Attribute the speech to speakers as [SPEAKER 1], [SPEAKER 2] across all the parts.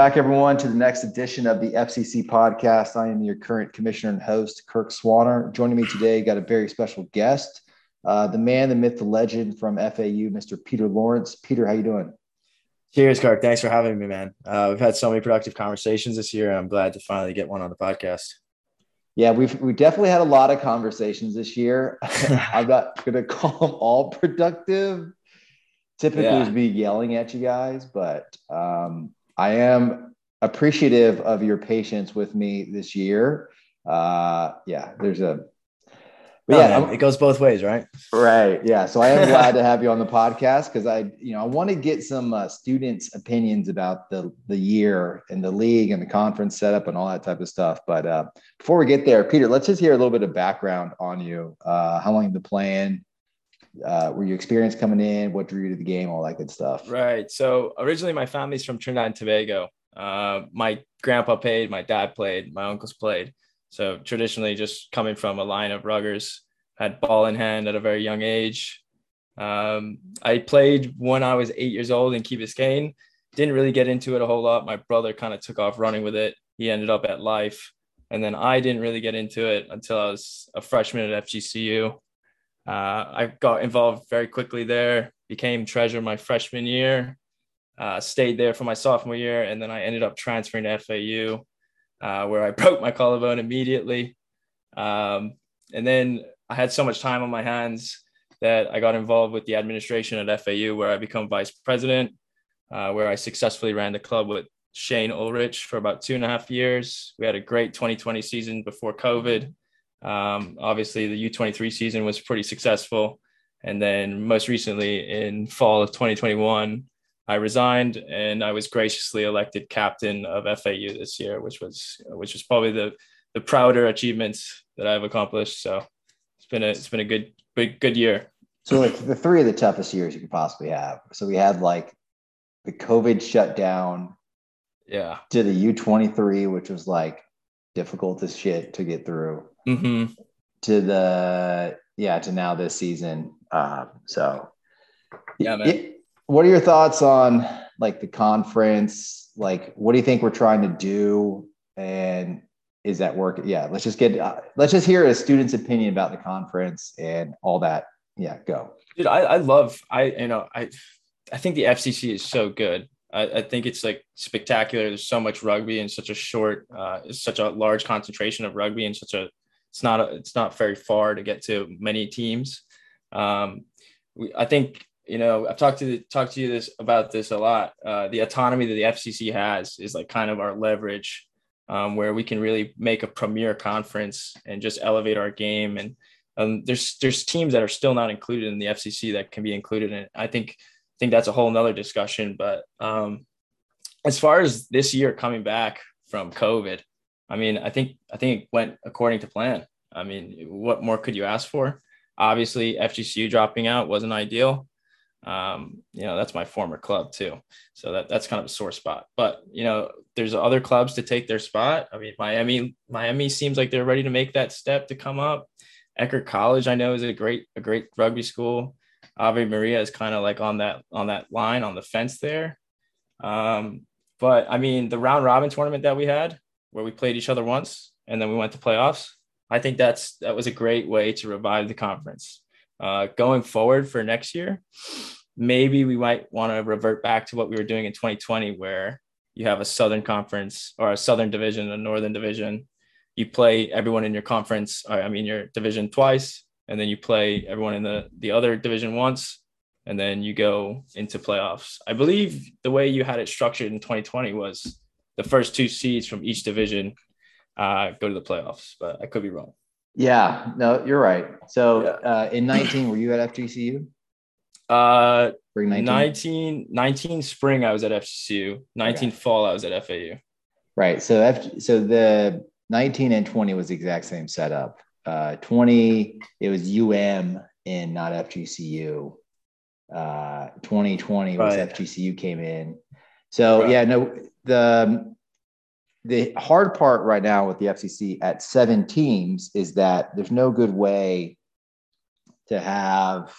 [SPEAKER 1] Back, everyone, to the next edition of the FCC podcast. I am your current commissioner and host, Kirk Swanner. Joining me today, got a very special guest, uh, the man, the myth, the legend from FAU, Mr. Peter Lawrence. Peter, how you doing?
[SPEAKER 2] Cheers, Kirk. Thanks for having me, man. Uh, we've had so many productive conversations this year. I'm glad to finally get one on the podcast.
[SPEAKER 1] Yeah, we've we definitely had a lot of conversations this year. I'm not going to call them all productive. Typically, yeah. be yelling at you guys, but um, I am appreciative of your patience with me this year. Uh, yeah, there's a
[SPEAKER 2] but yeah, it goes both ways, right?
[SPEAKER 1] Right. Yeah. So I am glad to have you on the podcast because I, you know, I want to get some uh, students' opinions about the the year and the league and the conference setup and all that type of stuff. But uh, before we get there, Peter, let's just hear a little bit of background on you. Uh, how long you've been playing? Uh, were you experienced coming in? What drew you to the game? All that good stuff.
[SPEAKER 2] Right. So originally, my family's from Trinidad and Tobago. Uh, my grandpa played, my dad played, my uncles played. So traditionally, just coming from a line of ruggers, had ball in hand at a very young age. Um, I played when I was eight years old in Key Biscayne. Didn't really get into it a whole lot. My brother kind of took off running with it. He ended up at Life, and then I didn't really get into it until I was a freshman at FGCU. Uh, I got involved very quickly there. Became treasurer my freshman year. Uh, stayed there for my sophomore year, and then I ended up transferring to FAU uh, where I broke my collarbone immediately. Um, and then I had so much time on my hands that I got involved with the administration at FAU, where I become vice president, uh, where I successfully ran the club with Shane Ulrich for about two and a half years. We had a great 2020 season before COVID. Um, obviously, the U23 season was pretty successful. And then most recently in fall of 2021, I resigned and I was graciously elected captain of FAU this year, which was which was probably the the prouder achievements that I've accomplished. So it's been a it's been a good big good year.
[SPEAKER 1] So like the three of the toughest years you could possibly have. So we had like the COVID shutdown.
[SPEAKER 2] Yeah.
[SPEAKER 1] To the U twenty three, which was like difficult as shit to get through.
[SPEAKER 2] Mm-hmm.
[SPEAKER 1] To the yeah to now this season. Uh, so
[SPEAKER 2] yeah, man. It,
[SPEAKER 1] what are your thoughts on like the conference? Like, what do you think we're trying to do? And is that work? Yeah, let's just get, uh, let's just hear a student's opinion about the conference and all that. Yeah, go.
[SPEAKER 2] Dude, I, I love, I, you know, I, I think the FCC is so good. I, I think it's like spectacular. There's so much rugby in such a short, uh, such a large concentration of rugby and such a, it's not, a, it's not very far to get to many teams. Um, we, I think you know, I've talked to talked to you this about this a lot. Uh, the autonomy that the FCC has is like kind of our leverage, um, where we can really make a premier conference and just elevate our game. And um, there's there's teams that are still not included in the FCC that can be included in. I think I think that's a whole nother discussion. But um, as far as this year coming back from COVID, I mean, I think I think it went according to plan. I mean, what more could you ask for? Obviously, FGCU dropping out wasn't ideal. Um, you know that's my former club too. So that that's kind of a sore spot. But you know there's other clubs to take their spot. I mean miami miami seems like they're ready to make that step to come up. Eckerd college i know is a great a great rugby school. Ave maria is kind of like on that on that line on the fence there. Um, but i mean the round robin tournament that we had where we played each other once and then we went to playoffs i think that's that was a great way to revive the conference uh, going forward for next year, maybe we might want to revert back to what we were doing in 2020, where you have a Southern Conference or a Southern Division, a Northern Division. You play everyone in your conference, or, I mean, your division twice, and then you play everyone in the, the other division once, and then you go into playoffs. I believe the way you had it structured in 2020 was the first two seeds from each division uh, go to the playoffs, but I could be wrong.
[SPEAKER 1] Yeah, no, you're right. So yeah. uh, in 19, were you at FGCU?
[SPEAKER 2] Uh, spring 19? 19, 19 spring, I was at FGCU. 19 okay. fall, I was at FAU.
[SPEAKER 1] Right. So F, so the 19 and 20 was the exact same setup. Uh, 20, it was UM in not FGCU. Uh, 2020 was right. FGCU came in. So right. yeah, no, the um, the hard part right now with the FCC at seven teams is that there's no good way to have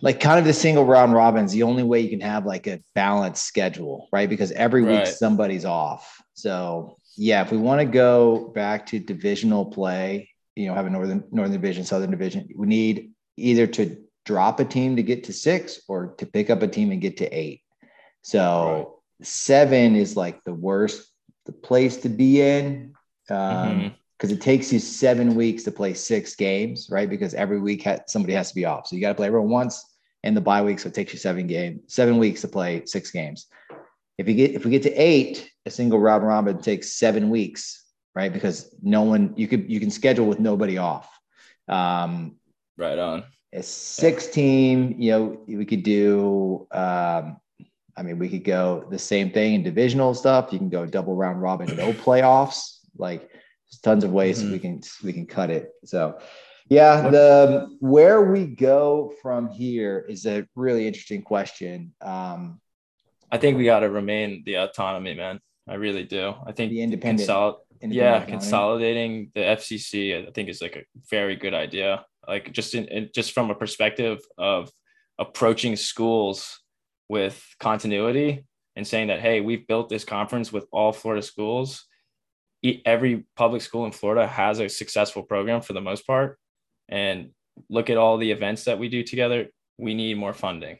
[SPEAKER 1] like kind of the single round robins, the only way you can have like a balanced schedule, right? Because every week
[SPEAKER 2] Right.
[SPEAKER 1] somebody's off. So yeah, if we want to go back to divisional play, you know, have a northern northern division, southern division, we need either to drop a team to get to six or to pick up a team and get to eight. So seven is like the worst the place to be in. Um,
[SPEAKER 2] Mhm.
[SPEAKER 1] because it takes you seven weeks to play six games, right? Because every week ha- somebody has to be off. So you got to play everyone once in the bye week. So it takes you seven game, seven weeks to play six games. If you get if we get to eight, a single round robin takes seven weeks, right? Because no one you could you can schedule with nobody off. Um,
[SPEAKER 2] Right on.
[SPEAKER 1] a six team, you know, we could do. Um, I mean, we could go the same thing in divisional stuff. You can go double round robin, no playoffs. Like, there's tons of ways
[SPEAKER 2] Mhm.
[SPEAKER 1] we can we can cut it. So, yeah, the where we go from here is a really interesting question. Um,
[SPEAKER 2] I think we got to remain the autonomy, man. I really do. I think
[SPEAKER 1] the independent,
[SPEAKER 2] consol-
[SPEAKER 1] independent
[SPEAKER 2] yeah,
[SPEAKER 1] autonomy.
[SPEAKER 2] consolidating the FCC, I think is like a very good idea. Like just in, in just from a perspective of approaching schools with continuity and saying that, hey, we've built this conference with all Florida schools. Every public school in Florida has a successful program for the most part. And look at all the events that we do together. We need more funding.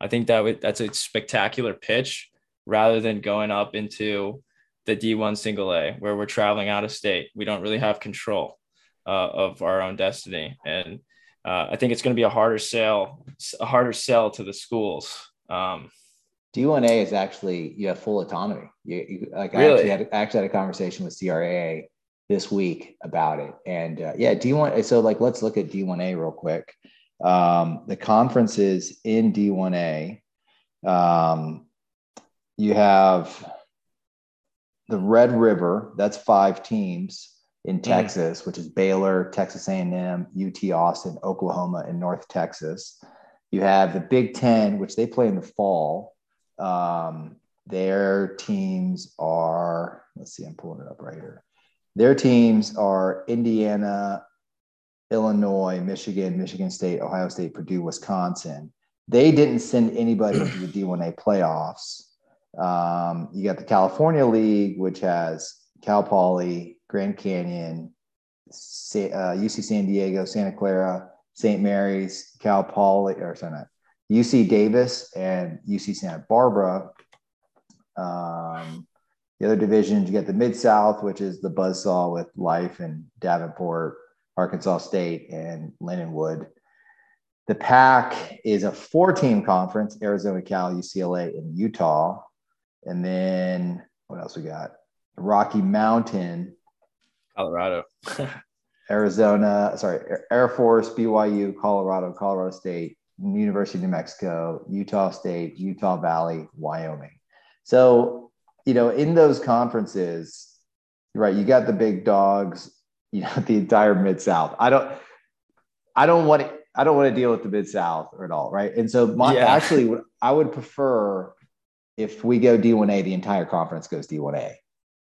[SPEAKER 2] I think that would, that's a spectacular pitch rather than going up into the D1 single A where we're traveling out of state. We don't really have control uh, of our own destiny. And uh, I think it's going to be a harder sale, a harder sell to the schools. Um,
[SPEAKER 1] D1A is actually you have full autonomy. You, you like I actually had actually had a conversation with CRAA this week about it, and uh, yeah, D1. So like let's look at D1A real quick. Um, the conferences in D1A, um, you have the Red River. That's five teams in Texas, which is Baylor, Texas A&M, UT Austin, Oklahoma, and North Texas. You have the Big Ten, which they play in the fall. Um, their teams are, let's see, I'm pulling it up right here. Their teams are Indiana, Illinois, Michigan, Michigan State, Ohio State, Purdue, Wisconsin. They didn't send anybody to the D1A playoffs. Um, you got the California League, which has Cal Poly, Grand Canyon, uh, UC San Diego, Santa Clara, St. Mary's, Cal Poly, or sorry, not UC Davis and UC Santa Barbara. Um, the other divisions, you get the Mid South, which is the buzzsaw with Life and Davenport, Arkansas State, and Lindenwood. The PAC is a four team conference Arizona, Cal, UCLA, and Utah. And then what else we got? Rocky Mountain,
[SPEAKER 2] Colorado.
[SPEAKER 1] Arizona, sorry, Air- Force, BYU, Colorado, Colorado State, University of New Mexico, Utah State, Utah Valley, Wyoming. So, you know, in those conferences, right, you got the big dogs, you know, the entire Mid South. I don't, I don't want to, I don't want to deal with the Mid South at all, right? And so, my
[SPEAKER 2] Yeah.
[SPEAKER 1] actually, I would prefer if we go D1A, the entire conference goes D1A.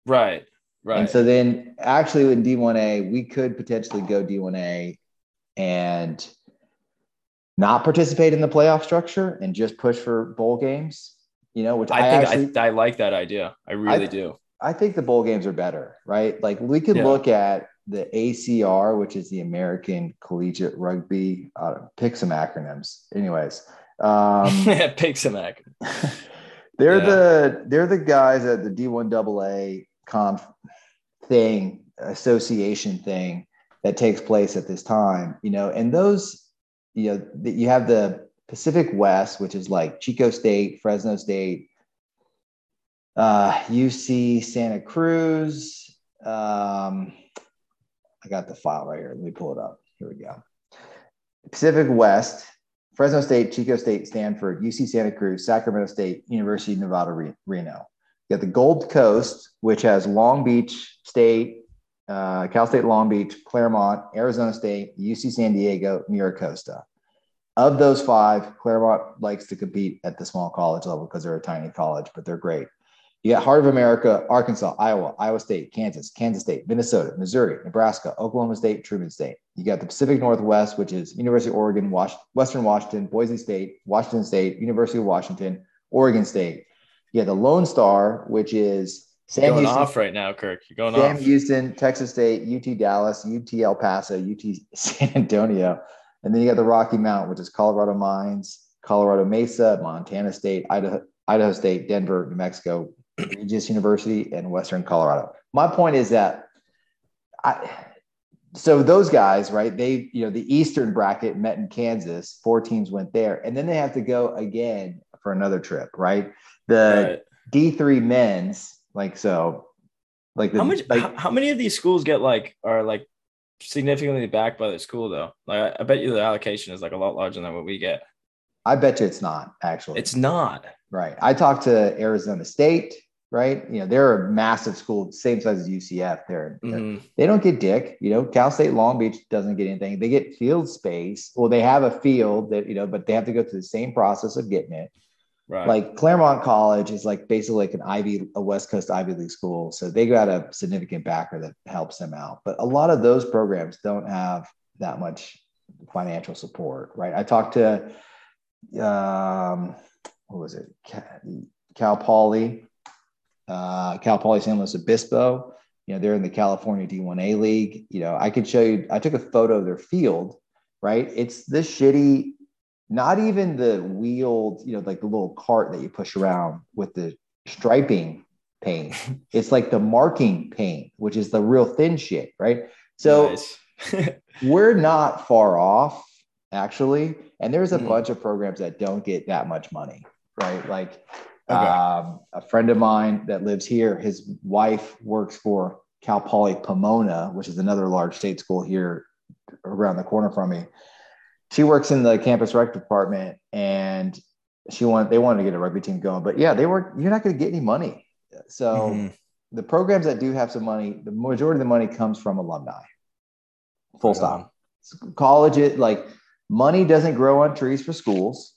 [SPEAKER 2] right. Right.
[SPEAKER 1] And so then actually in D1A, we could potentially go D1A and not participate in the playoff structure and just push for bowl games, you know, which I,
[SPEAKER 2] I think
[SPEAKER 1] actually,
[SPEAKER 2] I, I like that idea. I really
[SPEAKER 1] I-
[SPEAKER 2] do.
[SPEAKER 1] I think the bowl games are better, right? Like we could
[SPEAKER 2] Yeah.
[SPEAKER 1] look at the ACR, which is the American Collegiate Rugby, uh, pick some acronyms. Anyways, um,
[SPEAKER 2] Pick some acronyms.
[SPEAKER 1] they're
[SPEAKER 2] Yeah.
[SPEAKER 1] the they're the guys at the D1 AA conf thing association thing that takes place at this time, you know, and those, you know, that you have the Pacific West, which is like Chico State, Fresno State, uh, UC Santa Cruz. Um, I got the file right here. Let me pull it up. Here we go. Pacific West, Fresno State, Chico State, Stanford, UC Santa Cruz, Sacramento State, University of Nevada, Reno. You got the Gold Coast, which has Long Beach State, uh, Cal State Long Beach, Claremont, Arizona State, UC San Diego, Miracosta. Of those five, Claremont likes to compete at the small college level because they're a tiny college, but they're great. You got Heart of America, Arkansas, Iowa, Iowa State, Kansas, Kansas State, Minnesota, Missouri, Nebraska, Oklahoma State, Truman State. You got the Pacific Northwest, which is University of Oregon, Was- Western Washington, Boise State, Washington State, University of Washington, Oregon State. Got the Lone Star, which is
[SPEAKER 2] Sam going Houston, off right now, Kirk. You're going
[SPEAKER 1] Sam
[SPEAKER 2] off.
[SPEAKER 1] Sam Houston, Texas State, UT Dallas, UT El Paso, UT San Antonio. And then you got the Rocky Mountain, which is Colorado Mines, Colorado Mesa, Montana State, Idaho, Idaho State, Denver, New Mexico, Regis University, and Western Colorado. My point is that I so those guys, right? They, you know, the Eastern bracket met in Kansas, four teams went there, and then they have to go again for another trip, right? The right. D3 men's, like so, like the,
[SPEAKER 2] how much
[SPEAKER 1] like,
[SPEAKER 2] how, how, many of these schools get like are like significantly backed by the school though? Like I, I bet you the allocation is like a lot larger than what we get.
[SPEAKER 1] I bet you it's not actually.
[SPEAKER 2] It's not.
[SPEAKER 1] Right. I talked to Arizona State, right? You know, they're a massive school, same size as UCF. They're, mm-hmm. they don't get dick. You know, Cal State Long Beach doesn't get anything. They get field space. Well, they have a field that, you know, but they have to go through the same process of getting it. Right. Like Claremont College is like basically like an Ivy, a West Coast Ivy League school. So they got a significant backer that helps them out. But a lot of those programs don't have that much financial support, right? I talked to um, what was it? Cal Poly, uh, Cal Poly San Luis Obispo. You know, they're in the California D1A league. You know, I could show you, I took a photo of their field, right? It's this shitty, not even the wheeled, you know, like the little cart that you push around with the striping paint. it's like the marking paint, which is the real thin shit, right? So nice. we're not far off actually. And there's a mm. bunch of programs that don't get that much money, right? Like okay. um, a friend of mine that lives here, his wife works for Cal Poly Pomona, which is another large state school here around the corner from me. She works in the campus rec department and she wanted they wanted to get a rugby team going. But yeah, they were you're not going to get any money. So mm-hmm. the programs that do have some money, the majority of the money comes from alumni. Full stop. College it like money doesn't grow on trees for schools.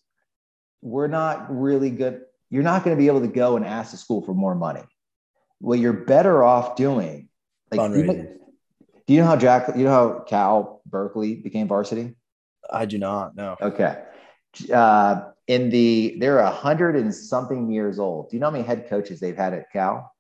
[SPEAKER 1] We're not really good. You're not going to be able to go and ask the school for more money. What you're better off doing, like, even, do you know how Jack, you know how Cal Berkeley became varsity?
[SPEAKER 2] I do not know.
[SPEAKER 1] Okay. Uh, in the, they're a hundred and something years old. Do you know how many head coaches they've had at Cal?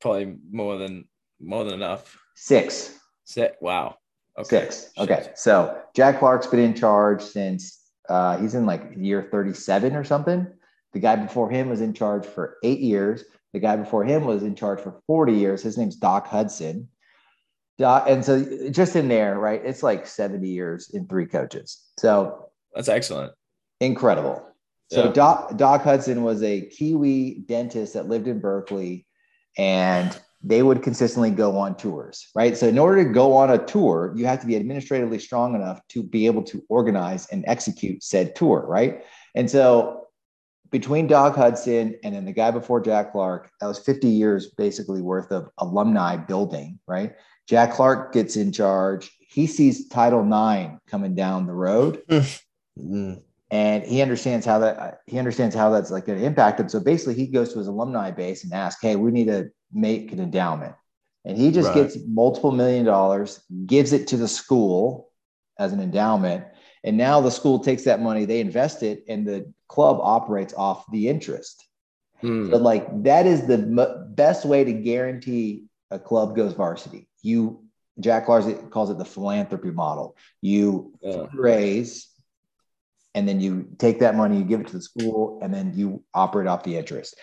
[SPEAKER 2] Probably more than, more than enough.
[SPEAKER 1] Six.
[SPEAKER 2] Six. Wow.
[SPEAKER 1] Okay. Six. Okay. So Jack Clark's been in charge since uh, he's in like year 37 or something. The guy before him was in charge for eight years. The guy before him was in charge for 40 years. His name's Doc Hudson. Doc, and so just in there, right? It's like 70 years in three coaches. So
[SPEAKER 2] that's excellent.
[SPEAKER 1] Incredible. So yeah. Doc, Doc Hudson was a Kiwi dentist that lived in Berkeley and they would consistently go on tours, right? So, in order to go on a tour, you have to be administratively strong enough to be able to organize and execute said tour, right? And so, between Doc Hudson and then the guy before Jack Clark, that was 50 years basically worth of alumni building, right? Jack Clark gets in charge. He sees Title IX coming down the road. mm-hmm. And he understands how that he understands how that's like going to impact him. So basically, he goes to his alumni base and asks, "Hey, we need to make an endowment. And he just right. gets multiple million dollars, gives it to the school as an endowment. And now the school takes that money, they invest it, and the club operates off the interest. Hmm. So, like, that is the m- best way to guarantee a club goes varsity. You, Jack Clark calls it the philanthropy model. You yeah. raise, and then you take that money, you give it to the school, and then you operate off the interest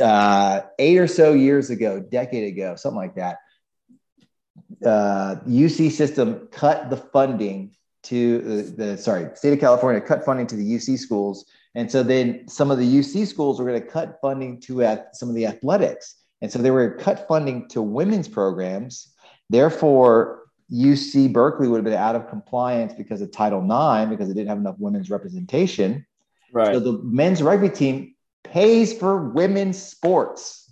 [SPEAKER 1] uh, eight or so years ago, decade ago, something like that, uh, UC system cut the funding to the, the sorry state of California cut funding to the UC schools, and so then some of the UC schools were going to cut funding to at some of the athletics, and so they were cut funding to women's programs. Therefore, UC Berkeley would have been out of compliance because of Title IX because it didn't have enough women's representation. Right. So the men's rugby team pays for women's sports.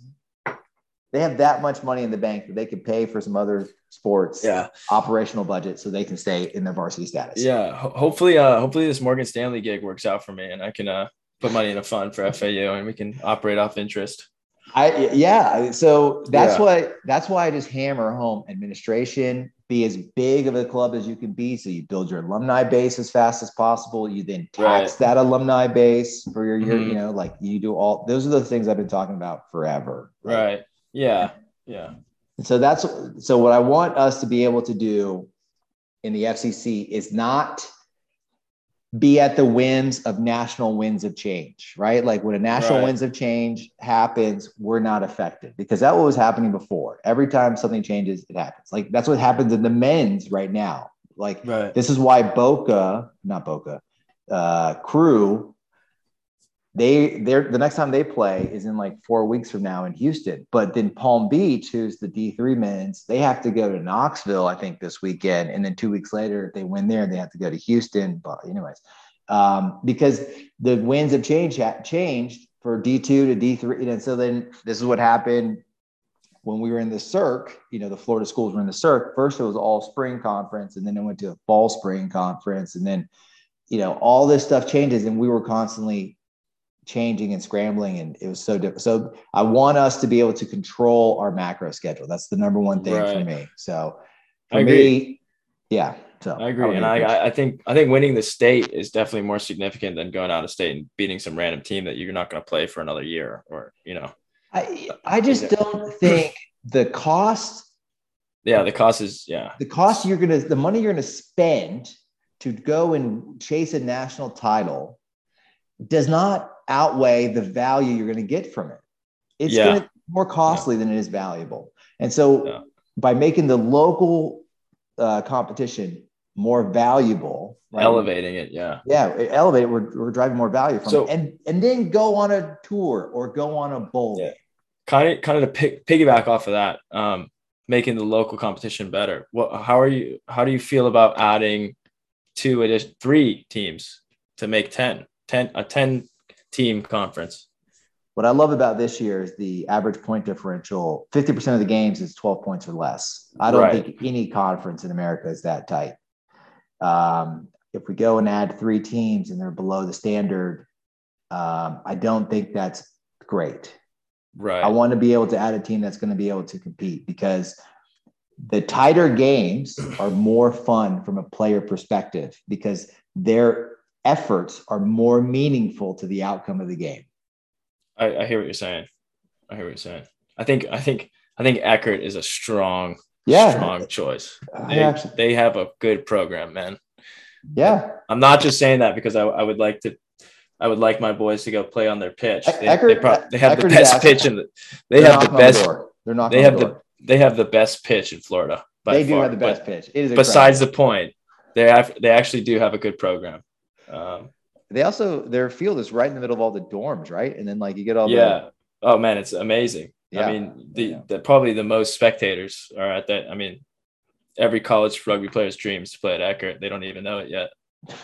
[SPEAKER 1] They have that much money in the bank that they could pay for some other sports
[SPEAKER 2] yeah.
[SPEAKER 1] operational budget so they can stay in their varsity status.
[SPEAKER 2] Yeah. Ho- hopefully, uh, hopefully this Morgan Stanley gig works out for me and I can uh put money in a fund for FAU and we can operate off interest.
[SPEAKER 1] I yeah. So that's yeah. why that's why I just hammer home administration. Be as big of a club as you can be. So you build your alumni base as fast as possible. You then tax right. that alumni base for your year. Mm-hmm. You know, like you do all. Those are the things I've been talking about forever.
[SPEAKER 2] Right. Yeah. Yeah.
[SPEAKER 1] So that's so what I want us to be able to do in the FCC is not be at the winds of national winds of change, right? Like when a national right. winds of change happens, we're not affected because that was happening before. Every time something changes, it happens. Like that's what happens in the men's right now. Like right. this is why Boca, not Boca, uh, Crew they they're the next time they play is in like four weeks from now in Houston. But then Palm Beach, who's the D3 men's, they have to go to Knoxville, I think, this weekend. And then two weeks later, if they win there, they have to go to Houston. But anyways, um, because the winds have changed changed for D2 to D3. And so then this is what happened when we were in the circ, you know, the Florida schools were in the circ. First, it was all spring conference, and then it went to a fall spring conference, and then, you know, all this stuff changes, and we were constantly changing and scrambling and it was so different so i want us to be able to control our macro schedule. That's the number one thing right. for me. So for I agree. me yeah so
[SPEAKER 2] i agree and I, I think i think winning the state is definitely more significant than going out of state and beating some random team that you're not going to play for another year or you know.
[SPEAKER 1] I i just don't think the cost
[SPEAKER 2] yeah the cost is yeah.
[SPEAKER 1] The cost you're gonna the money you're gonna spend to go and chase a national title does not outweigh the value you're going to get from it. It's yeah. going to more costly yeah. than it is valuable. And so yeah. by making the local uh, competition more valuable,
[SPEAKER 2] right? elevating it, yeah,
[SPEAKER 1] yeah, elevate it. We're, we're driving more value from so, it, and and then go on a tour or go on a bowl.
[SPEAKER 2] Kind of, kind of to pick, piggyback off of that, um, making the local competition better. What, how are you? How do you feel about adding two, addition, three teams to make 10, 10 a ten team conference.
[SPEAKER 1] What I love about this year is the average point differential. 50% of the games is 12 points or less. I don't right. think any conference in America is that tight. Um, if we go and add three teams and they're below the standard, um, I don't think that's great.
[SPEAKER 2] Right.
[SPEAKER 1] I want to be able to add a team that's going to be able to compete because the tighter games are more fun from a player perspective because they're efforts are more meaningful to the outcome of the game.
[SPEAKER 2] I, I hear what you're saying. I hear what you're saying. I think I think I think Eckerd is a strong, yeah. strong choice. Uh, they, actually, they have a good program, man.
[SPEAKER 1] Yeah.
[SPEAKER 2] I'm not just saying that because I, I would like to I would like my boys to go play on their pitch. They, Eckerd, they, pro- they have Eckerd the best pitch in the they have the best the they're not they have the, the they have the best pitch in Florida.
[SPEAKER 1] they do far, have the best pitch.
[SPEAKER 2] besides the point, they have they actually do have a good program.
[SPEAKER 1] Um, they also their field is right in the middle of all the dorms, right? And then like you get all
[SPEAKER 2] yeah. The, oh man, it's amazing. Yeah. I mean, the, yeah. the probably the most spectators are at that. I mean, every college rugby player's dreams to play at Eckerd. They don't even know it yet.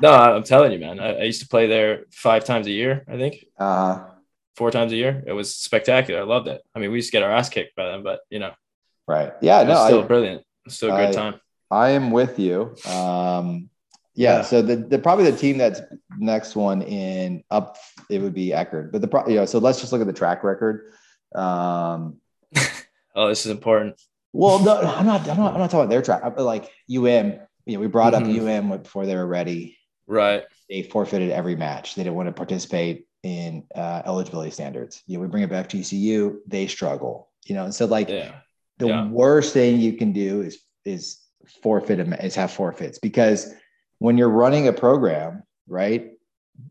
[SPEAKER 2] no, I'm telling you, man. I, I, used to play there five times a year. I think. Uh, Four times a year. It was spectacular. I loved it. I mean, we used to get our ass kicked by them, but you know.
[SPEAKER 1] Right. Yeah. No.
[SPEAKER 2] Still I, brilliant. Still a good I, time.
[SPEAKER 1] I am with you. Um, yeah, So the, the probably the team that's next one in up it would be Eckerd. But the pro you know, so let's just look at the track record. Um
[SPEAKER 2] oh, this is important.
[SPEAKER 1] Well, no, I'm not I'm not I'm not talking about their track, but like UM, you know, we brought mm-hmm. up UM before they were ready.
[SPEAKER 2] Right.
[SPEAKER 1] They forfeited every match. They didn't want to participate in uh, eligibility standards. You know, we bring up FGCU, they struggle. You know, and so like yeah. the yeah. worst thing you can do is is forfeit is have forfeits because when you're running a program, right?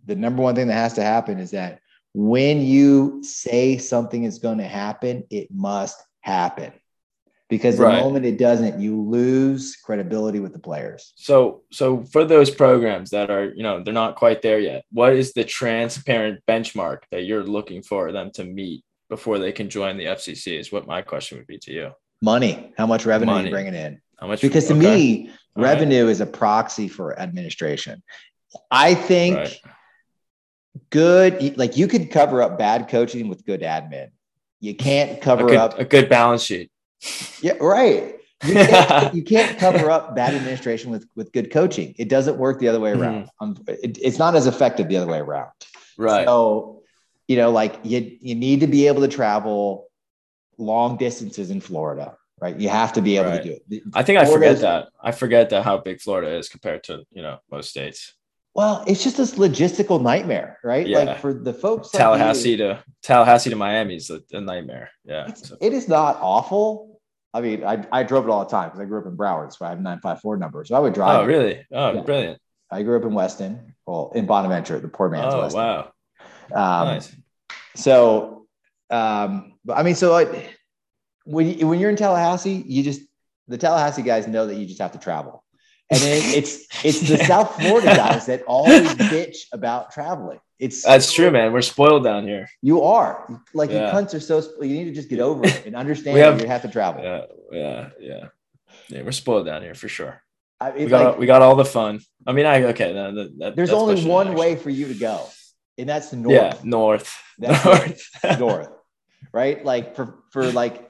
[SPEAKER 1] The number one thing that has to happen is that when you say something is going to happen, it must happen. Because the right. moment it doesn't, you lose credibility with the players.
[SPEAKER 2] So, so for those programs that are, you know, they're not quite there yet, what is the transparent benchmark that you're looking for them to meet before they can join the FCC? Is what my question would be to you.
[SPEAKER 1] Money. How much revenue Money. are you bringing in? How much? Because to okay. me, All revenue right. is a proxy for administration. I think right. good, like you could cover up bad coaching with good admin. You can't cover
[SPEAKER 2] a good,
[SPEAKER 1] up
[SPEAKER 2] a good balance sheet.
[SPEAKER 1] Yeah, right. you can't, you can't cover up bad administration with with good coaching. It doesn't work the other way around.
[SPEAKER 2] Mm-hmm.
[SPEAKER 1] Um, it, it's not as effective the other way around.
[SPEAKER 2] Right.
[SPEAKER 1] So, you know, like you you need to be able to travel long distances in Florida, right? You have to be able
[SPEAKER 2] Right.
[SPEAKER 1] to do it.
[SPEAKER 2] I think I
[SPEAKER 1] Florida's-
[SPEAKER 2] forget that. I forget that how big Florida is compared to you know most states.
[SPEAKER 1] Well, it's just this logistical nightmare, right?
[SPEAKER 2] Yeah.
[SPEAKER 1] Like for the folks like
[SPEAKER 2] Tallahassee
[SPEAKER 1] you,
[SPEAKER 2] to Tallahassee to Miami is a, a nightmare. Yeah. So-
[SPEAKER 1] it is not awful. I mean, I, I drove it all the time because I grew up in Broward, so I have a 954 number. So I would drive.
[SPEAKER 2] oh,
[SPEAKER 1] it.
[SPEAKER 2] really? Oh,
[SPEAKER 1] Yeah.
[SPEAKER 2] brilliant.
[SPEAKER 1] I grew up in Weston, well, in Bonaventure, the poor man's
[SPEAKER 2] Oh,
[SPEAKER 1] Weston.
[SPEAKER 2] wow.
[SPEAKER 1] Um,
[SPEAKER 2] nice.
[SPEAKER 1] So, um, but I mean, so like, when you, when you're in Tallahassee, you just the Tallahassee guys know that you just have to travel, and it's it's the South Florida guys that always bitch about traveling. It's
[SPEAKER 2] That's true, man. We're spoiled down here.
[SPEAKER 1] You are like your
[SPEAKER 2] Yeah.
[SPEAKER 1] cunts are so. You need to just get over it and understand
[SPEAKER 2] have-
[SPEAKER 1] you have to travel.
[SPEAKER 2] Yeah, yeah, yeah. Yeah, we're spoiled down here for sure.
[SPEAKER 1] I,
[SPEAKER 2] We got
[SPEAKER 1] like,
[SPEAKER 2] we got all the fun. I mean, I okay. No, that,
[SPEAKER 1] there's only one way for you to go, and that's the north.
[SPEAKER 2] Yeah, north.
[SPEAKER 1] That's
[SPEAKER 2] north.
[SPEAKER 1] north, right? Like for for like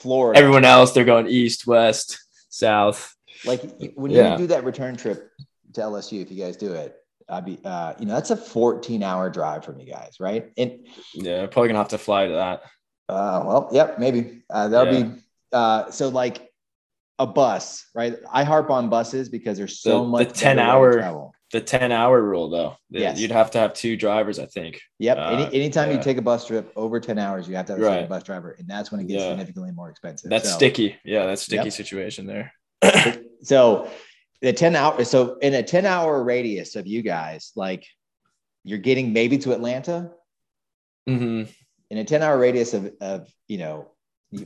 [SPEAKER 1] Florida.
[SPEAKER 2] Everyone else, they're going east, west, south.
[SPEAKER 1] like when
[SPEAKER 2] Yeah.
[SPEAKER 1] you do that return trip to LSU, if you guys do it, I'd be, uh, you know, that's a 14 hour drive from you guys, right? And
[SPEAKER 2] Yeah, probably gonna have to fly to that.
[SPEAKER 1] uh, well, yep, maybe uh, that'll
[SPEAKER 2] Yeah.
[SPEAKER 1] be uh, so like a bus, right? I harp on buses because there's so
[SPEAKER 2] The-
[SPEAKER 1] much
[SPEAKER 2] the 10
[SPEAKER 1] better way to
[SPEAKER 2] hour-
[SPEAKER 1] travel.
[SPEAKER 2] The ten hour rule, though. Yeah,
[SPEAKER 1] Yes.
[SPEAKER 2] you'd have to have two drivers, I think.
[SPEAKER 1] Yep.
[SPEAKER 2] Uh,
[SPEAKER 1] Any, anytime
[SPEAKER 2] yeah.
[SPEAKER 1] you take a bus trip over 10 hours, you have to have a
[SPEAKER 2] Right.
[SPEAKER 1] bus driver, and that's when it gets
[SPEAKER 2] Yeah.
[SPEAKER 1] significantly more expensive.
[SPEAKER 2] That's
[SPEAKER 1] So-
[SPEAKER 2] sticky. Yeah, that's sticky
[SPEAKER 1] Yep.
[SPEAKER 2] situation there.
[SPEAKER 1] so the 10 hour so in a 10 hour radius of you guys like you're getting maybe to atlanta
[SPEAKER 2] hmm
[SPEAKER 1] in a 10 hour radius of, of you know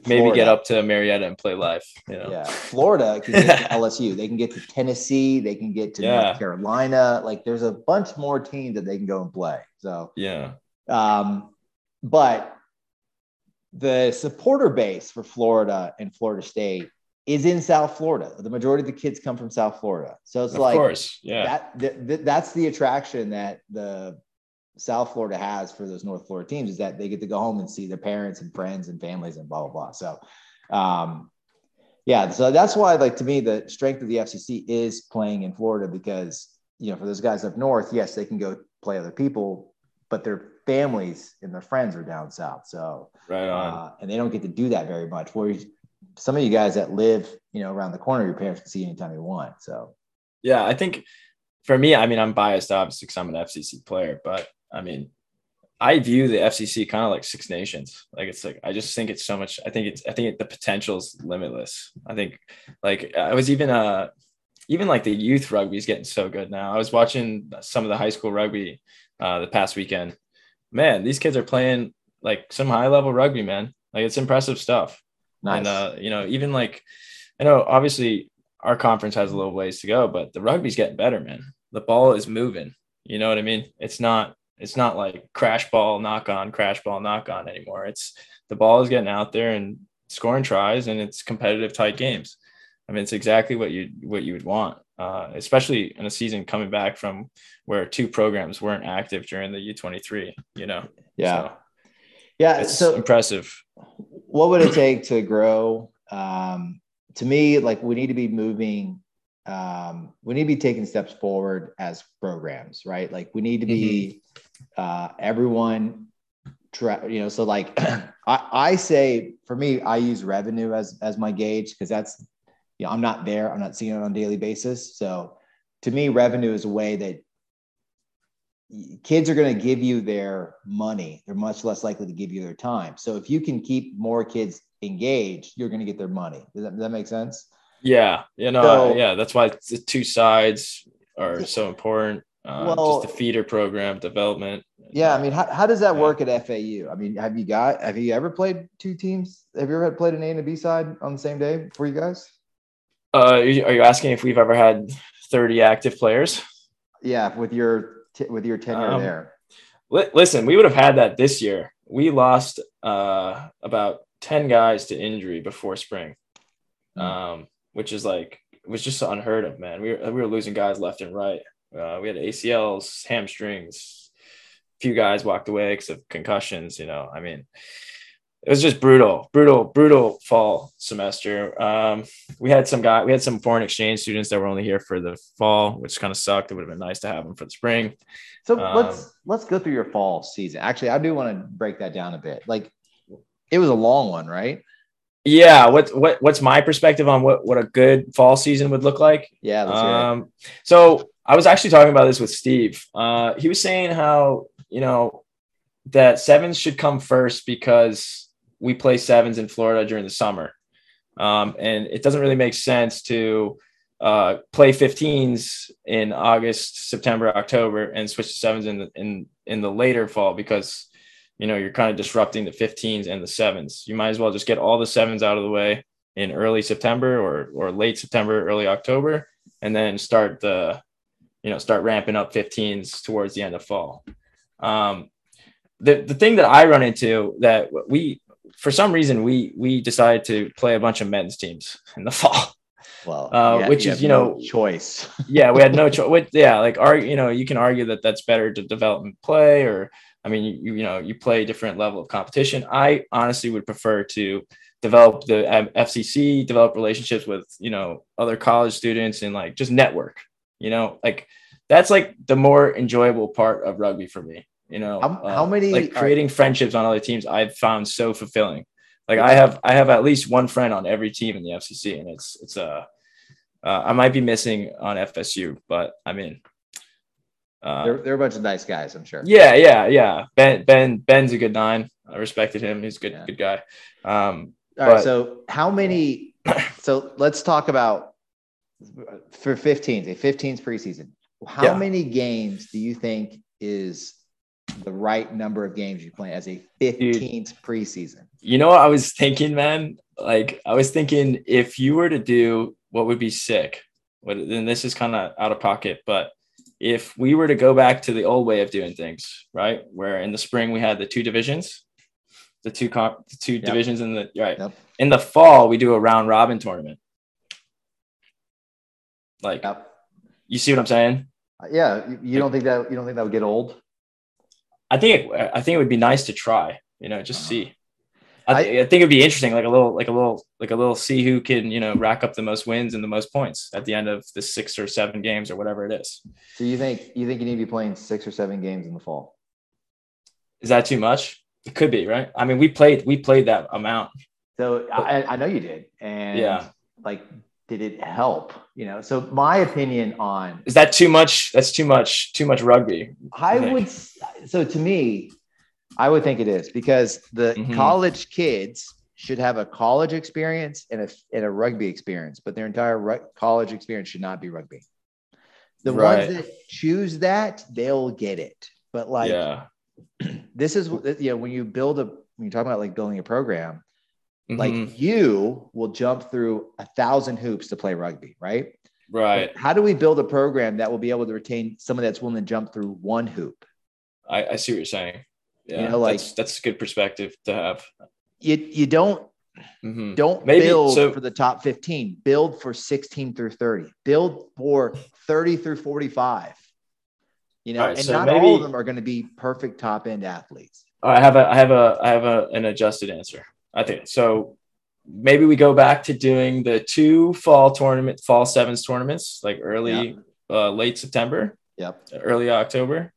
[SPEAKER 2] Maybe get up to Marietta and play Life. You know?
[SPEAKER 1] yeah florida can get to lsu they can get to tennessee they can get to
[SPEAKER 2] Yeah.
[SPEAKER 1] north carolina like there's a bunch more teams that they can go and play so
[SPEAKER 2] Yeah.
[SPEAKER 1] um but the supporter base for florida and florida state is in south florida the majority of the kids come from south florida so it's
[SPEAKER 2] of
[SPEAKER 1] like
[SPEAKER 2] course. Yeah.
[SPEAKER 1] that, th- th- that's the attraction that the South Florida has for those North Florida teams is that they get to go home and see their parents and friends and families and blah blah blah. So, um, yeah, so that's why, like to me, the strength of the FCC is playing in Florida because you know for those guys up north, yes, they can go play other people, but their families and their friends are down south. So,
[SPEAKER 2] right on.
[SPEAKER 1] uh, and they don't get to do that very much. Whereas some of you guys that live, you know, around the corner, your parents can see anytime you want. So,
[SPEAKER 2] Yeah, I think for me, I mean, I'm biased obviously because I'm an FCC player, but I mean, I view the FCC kind of like Six Nations. Like it's like I just think it's so much. I think it's I think it, the potential is limitless. I think like I was even uh even like the youth rugby is getting so good now. I was watching some of the high school rugby uh, the past weekend. Man, these kids are playing like some high level rugby, man. Like it's impressive stuff.
[SPEAKER 1] nice.
[SPEAKER 2] And uh, you know, even like I know obviously our conference has a little ways to go, but the rugby's getting better, man. The ball is moving. You know what I mean? It's not it's not like crash ball, knock on, crash ball, knock on anymore. It's the ball is getting out there and scoring tries and it's competitive tight games. I mean, it's exactly what you what you would want, uh, especially in a season coming back from where two programs weren't active during the U23. You know,
[SPEAKER 1] yeah.
[SPEAKER 2] So
[SPEAKER 1] yeah.
[SPEAKER 2] it's
[SPEAKER 1] So,
[SPEAKER 2] impressive.
[SPEAKER 1] what would it take to grow? Um, to me, like we need to be moving. Um, we need to be taking steps forward as programs, right? Like we need to be uh, everyone. Try, you know, so like I, I say for me, I use revenue as as my gauge because that's you know I'm not there, I'm not seeing it on a daily basis. So to me, revenue is a way that kids are going to give you their money. They're much less likely to give you their time. So if you can keep more kids engaged, you're going to get their money. Does that, does that make sense?
[SPEAKER 2] Yeah, you know,
[SPEAKER 1] So-
[SPEAKER 2] yeah, that's why the two sides are so important. Uh,
[SPEAKER 1] Well-
[SPEAKER 2] just the feeder program development.
[SPEAKER 1] Yeah. I mean, how, how does that
[SPEAKER 2] Yeah.
[SPEAKER 1] work at FAU? I mean, have you got, have you ever played two teams? Have you ever played an A and a B side on the same day for you guys?
[SPEAKER 2] Uh, are you asking if we've ever had thirty active players?
[SPEAKER 1] Yeah. With your, t- with your tenure
[SPEAKER 2] Um,
[SPEAKER 1] there.
[SPEAKER 2] Li- listen, we would have had that this year. We lost uh, about ten guys to injury before spring,
[SPEAKER 1] Hmm.
[SPEAKER 2] um, which is like it was just unheard of, man. We were we were losing guys left and right. Uh, we had ACLs, hamstrings. A few guys walked away because of concussions. You know, I mean, it was just brutal, brutal, brutal fall semester. Um, we had some guy, we had some foreign exchange students that were only here for the fall, which kind of sucked. It would have been nice to have them for the spring.
[SPEAKER 1] So um, let's let's go through your fall season. Actually, I do want to break that down a bit. Like, it was a long one, right?
[SPEAKER 2] Yeah. What what what's my perspective on what what a good fall season would look like?
[SPEAKER 1] Yeah.
[SPEAKER 2] Um. So I was actually talking about this with Steve. Uh, he was saying how you know that sevens should come first because we play sevens in Florida during the summer. Um, and it doesn't really make sense to uh, play 15s in August, September, October, and switch to sevens in the, in in the later fall because you know you're kind of disrupting the 15s and the sevens. You might as well just get all the sevens out of the way in early September or or late September, early October, and then start the you know start ramping up 15s towards the end of fall. Um, the the thing that I run into that we for some reason we we decided to play a bunch of men's teams in the fall.
[SPEAKER 1] Well, uh,
[SPEAKER 2] yeah, which is you know
[SPEAKER 1] choice.
[SPEAKER 2] yeah, we had no choice. Yeah, like argue, you know, you can argue that that's better to develop play, or I mean, you you know, you play a different level of competition. I honestly would prefer to develop the FCC, develop relationships with you know other college students, and like just network. You know, like that's like the more enjoyable part of rugby for me. You know,
[SPEAKER 1] how, uh, how many
[SPEAKER 2] like creating friendships on other teams I've found so fulfilling. Like I have I have at least one friend on every team in the FCC, and it's it's a uh, uh, I might be missing on FSU, but I mean,
[SPEAKER 1] uh, they're, they're a bunch of nice guys, I'm sure.
[SPEAKER 2] Yeah, yeah, yeah. Ben Ben Ben's a good nine. I respected him. He's a good yeah. good guy. Um,
[SPEAKER 1] All but, right. So how many? so let's talk about for 15s. A 15s preseason. How yeah. many games do you think is the right number of games you play as a 15th Dude, preseason?
[SPEAKER 2] You know what I was thinking, man? Like I was thinking if you were to do what would be sick, what then this is kind of out of pocket, but if we were to go back to the old way of doing things, right? Where in the spring we had the two divisions, the two comp, the two yep. divisions in the right. Yep. In the fall, we do a round robin tournament. Like, yep. you see what I'm saying?
[SPEAKER 1] Yeah, you, you don't think that you don't think that would get old?
[SPEAKER 2] I think it, I think it would be nice to try. You know, just uh-huh. see. I, th- I, think it'd be interesting, like a little, like a little, like a little, see who can, you know, rack up the most wins and the most points at the end of the six or seven games or whatever it is.
[SPEAKER 1] So you think you think you need to be playing six or seven games in the fall?
[SPEAKER 2] Is that too much? It could be, right? I mean, we played we played that amount.
[SPEAKER 1] So I, I know you did, and yeah, like did it help? You know, so my opinion on
[SPEAKER 2] is that too much? That's too much, too much rugby.
[SPEAKER 1] I, I would so to me, I would think it is because the mm-hmm. college kids should have a college experience and a and a rugby experience, but their entire ru- college experience should not be rugby. The right. ones that choose that, they'll get it. But like, yeah. this is you know when you build a when you talk about like building a program, Mm-hmm. Like you will jump through a thousand hoops to play rugby, right?
[SPEAKER 2] Right.
[SPEAKER 1] But how do we build a program that will be able to retain someone that's willing to jump through one hoop?
[SPEAKER 2] I, I see what you're saying. Yeah, you know, like that's, that's a good perspective to have.
[SPEAKER 1] You you don't mm-hmm. don't Maybe, build so, for the top 15. Build for 16 through 30. Build for 30 through 45. You know, right, and so not maybe, all of them are going to be perfect top end athletes.
[SPEAKER 2] I have a I have a I have a, an adjusted answer. I think so. Maybe we go back to doing the two fall tournament, fall sevens tournaments, like early, uh, late September.
[SPEAKER 1] Yep.
[SPEAKER 2] Early October.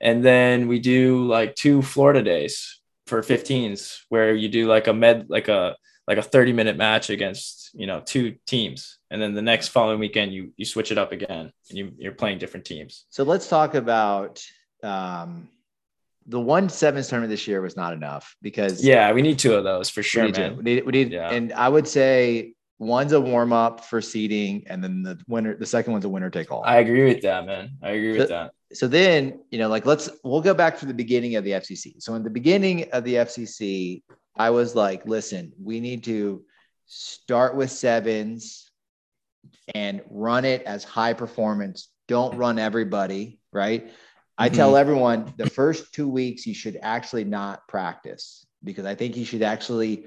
[SPEAKER 2] And then we do like two Florida days for 15s where you do like a med, like a, like a 30 minute match against, you know, two teams. And then the next following weekend, you, you switch it up again and you, you're playing different teams.
[SPEAKER 1] So let's talk about, um, the one sevens tournament this year was not enough because
[SPEAKER 2] yeah, we need two of those for sure,
[SPEAKER 1] we
[SPEAKER 2] man.
[SPEAKER 1] We need, we need yeah. and I would say one's a warm up for seeding, and then the winner, the second one's a winner take all.
[SPEAKER 2] I agree with that, man. I agree so, with that.
[SPEAKER 1] So then, you know, like let's we'll go back to the beginning of the FCC. So in the beginning of the FCC, I was like, listen, we need to start with sevens and run it as high performance. Don't run everybody, right? I mm-hmm. tell everyone the first two weeks you should actually not practice because I think you should actually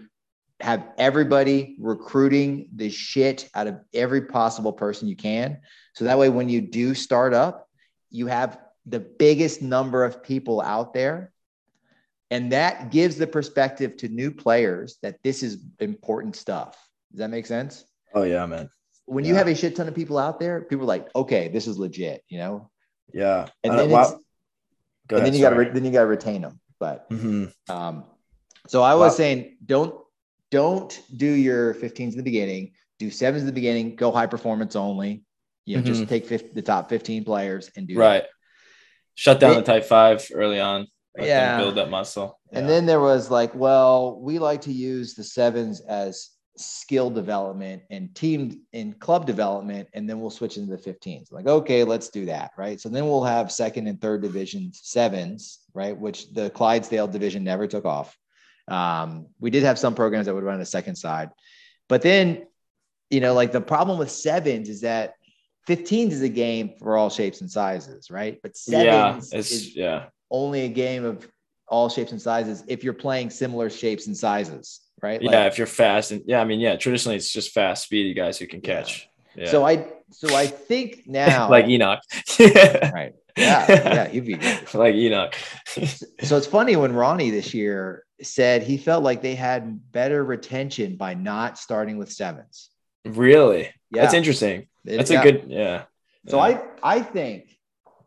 [SPEAKER 1] have everybody recruiting the shit out of every possible person you can. So that way, when you do start up, you have the biggest number of people out there And that gives the perspective to new players that this is important stuff. Does that make sense?
[SPEAKER 2] Oh yeah, man.
[SPEAKER 1] When
[SPEAKER 2] Yeah.
[SPEAKER 1] you have a shit ton of people out there, people are like, okay, this is legit, you know?
[SPEAKER 2] Yeah.
[SPEAKER 1] And then,
[SPEAKER 2] don't-
[SPEAKER 1] it's,
[SPEAKER 2] wow. Go
[SPEAKER 1] and
[SPEAKER 2] ahead,
[SPEAKER 1] then you got to re- then you got to retain them. But
[SPEAKER 2] Mhm.
[SPEAKER 1] um, so I was
[SPEAKER 2] Wow.
[SPEAKER 1] saying, don't don't do your 15s in the beginning. Do sevens in the beginning. Go high performance only. You know, just take 50, the top 15 players and do that.
[SPEAKER 2] Mm-hmm. Right. Shut down
[SPEAKER 1] It-
[SPEAKER 2] the type five early on. Let
[SPEAKER 1] Yeah.
[SPEAKER 2] build that muscle.
[SPEAKER 1] And then there was like, well, we like to use the sevens as skill development and team and club development, and then we'll switch into the 15s. Like, okay, let's do that. Right. So then we'll have second and third division sevens, right? Which the Clydesdale division never took off. Um, we did have some programs that would run a second side, but then, you know, like the problem with sevens is that 15s is a game for all shapes and sizes, right? But
[SPEAKER 2] yeah,
[SPEAKER 1] sevens
[SPEAKER 2] it's
[SPEAKER 1] is
[SPEAKER 2] yeah.
[SPEAKER 1] only a game of all shapes and sizes if you're playing similar shapes and sizes, right? Like,
[SPEAKER 2] yeah, if you're fast and yeah, I mean, yeah, traditionally it's just fast, speedy guys who can catch. Yeah.
[SPEAKER 1] So I so I think now
[SPEAKER 2] like Enoch.
[SPEAKER 1] right. Yeah, yeah, he'd be great.
[SPEAKER 2] like Enoch.
[SPEAKER 1] So it's funny when Ronnie this year said he felt like they had better retention by not starting with sevens.
[SPEAKER 2] really?
[SPEAKER 1] Yeah.
[SPEAKER 2] That's interesting.
[SPEAKER 1] It-
[SPEAKER 2] That's
[SPEAKER 1] yeah.
[SPEAKER 2] a good yeah.
[SPEAKER 1] So
[SPEAKER 2] Yeah.
[SPEAKER 1] I I think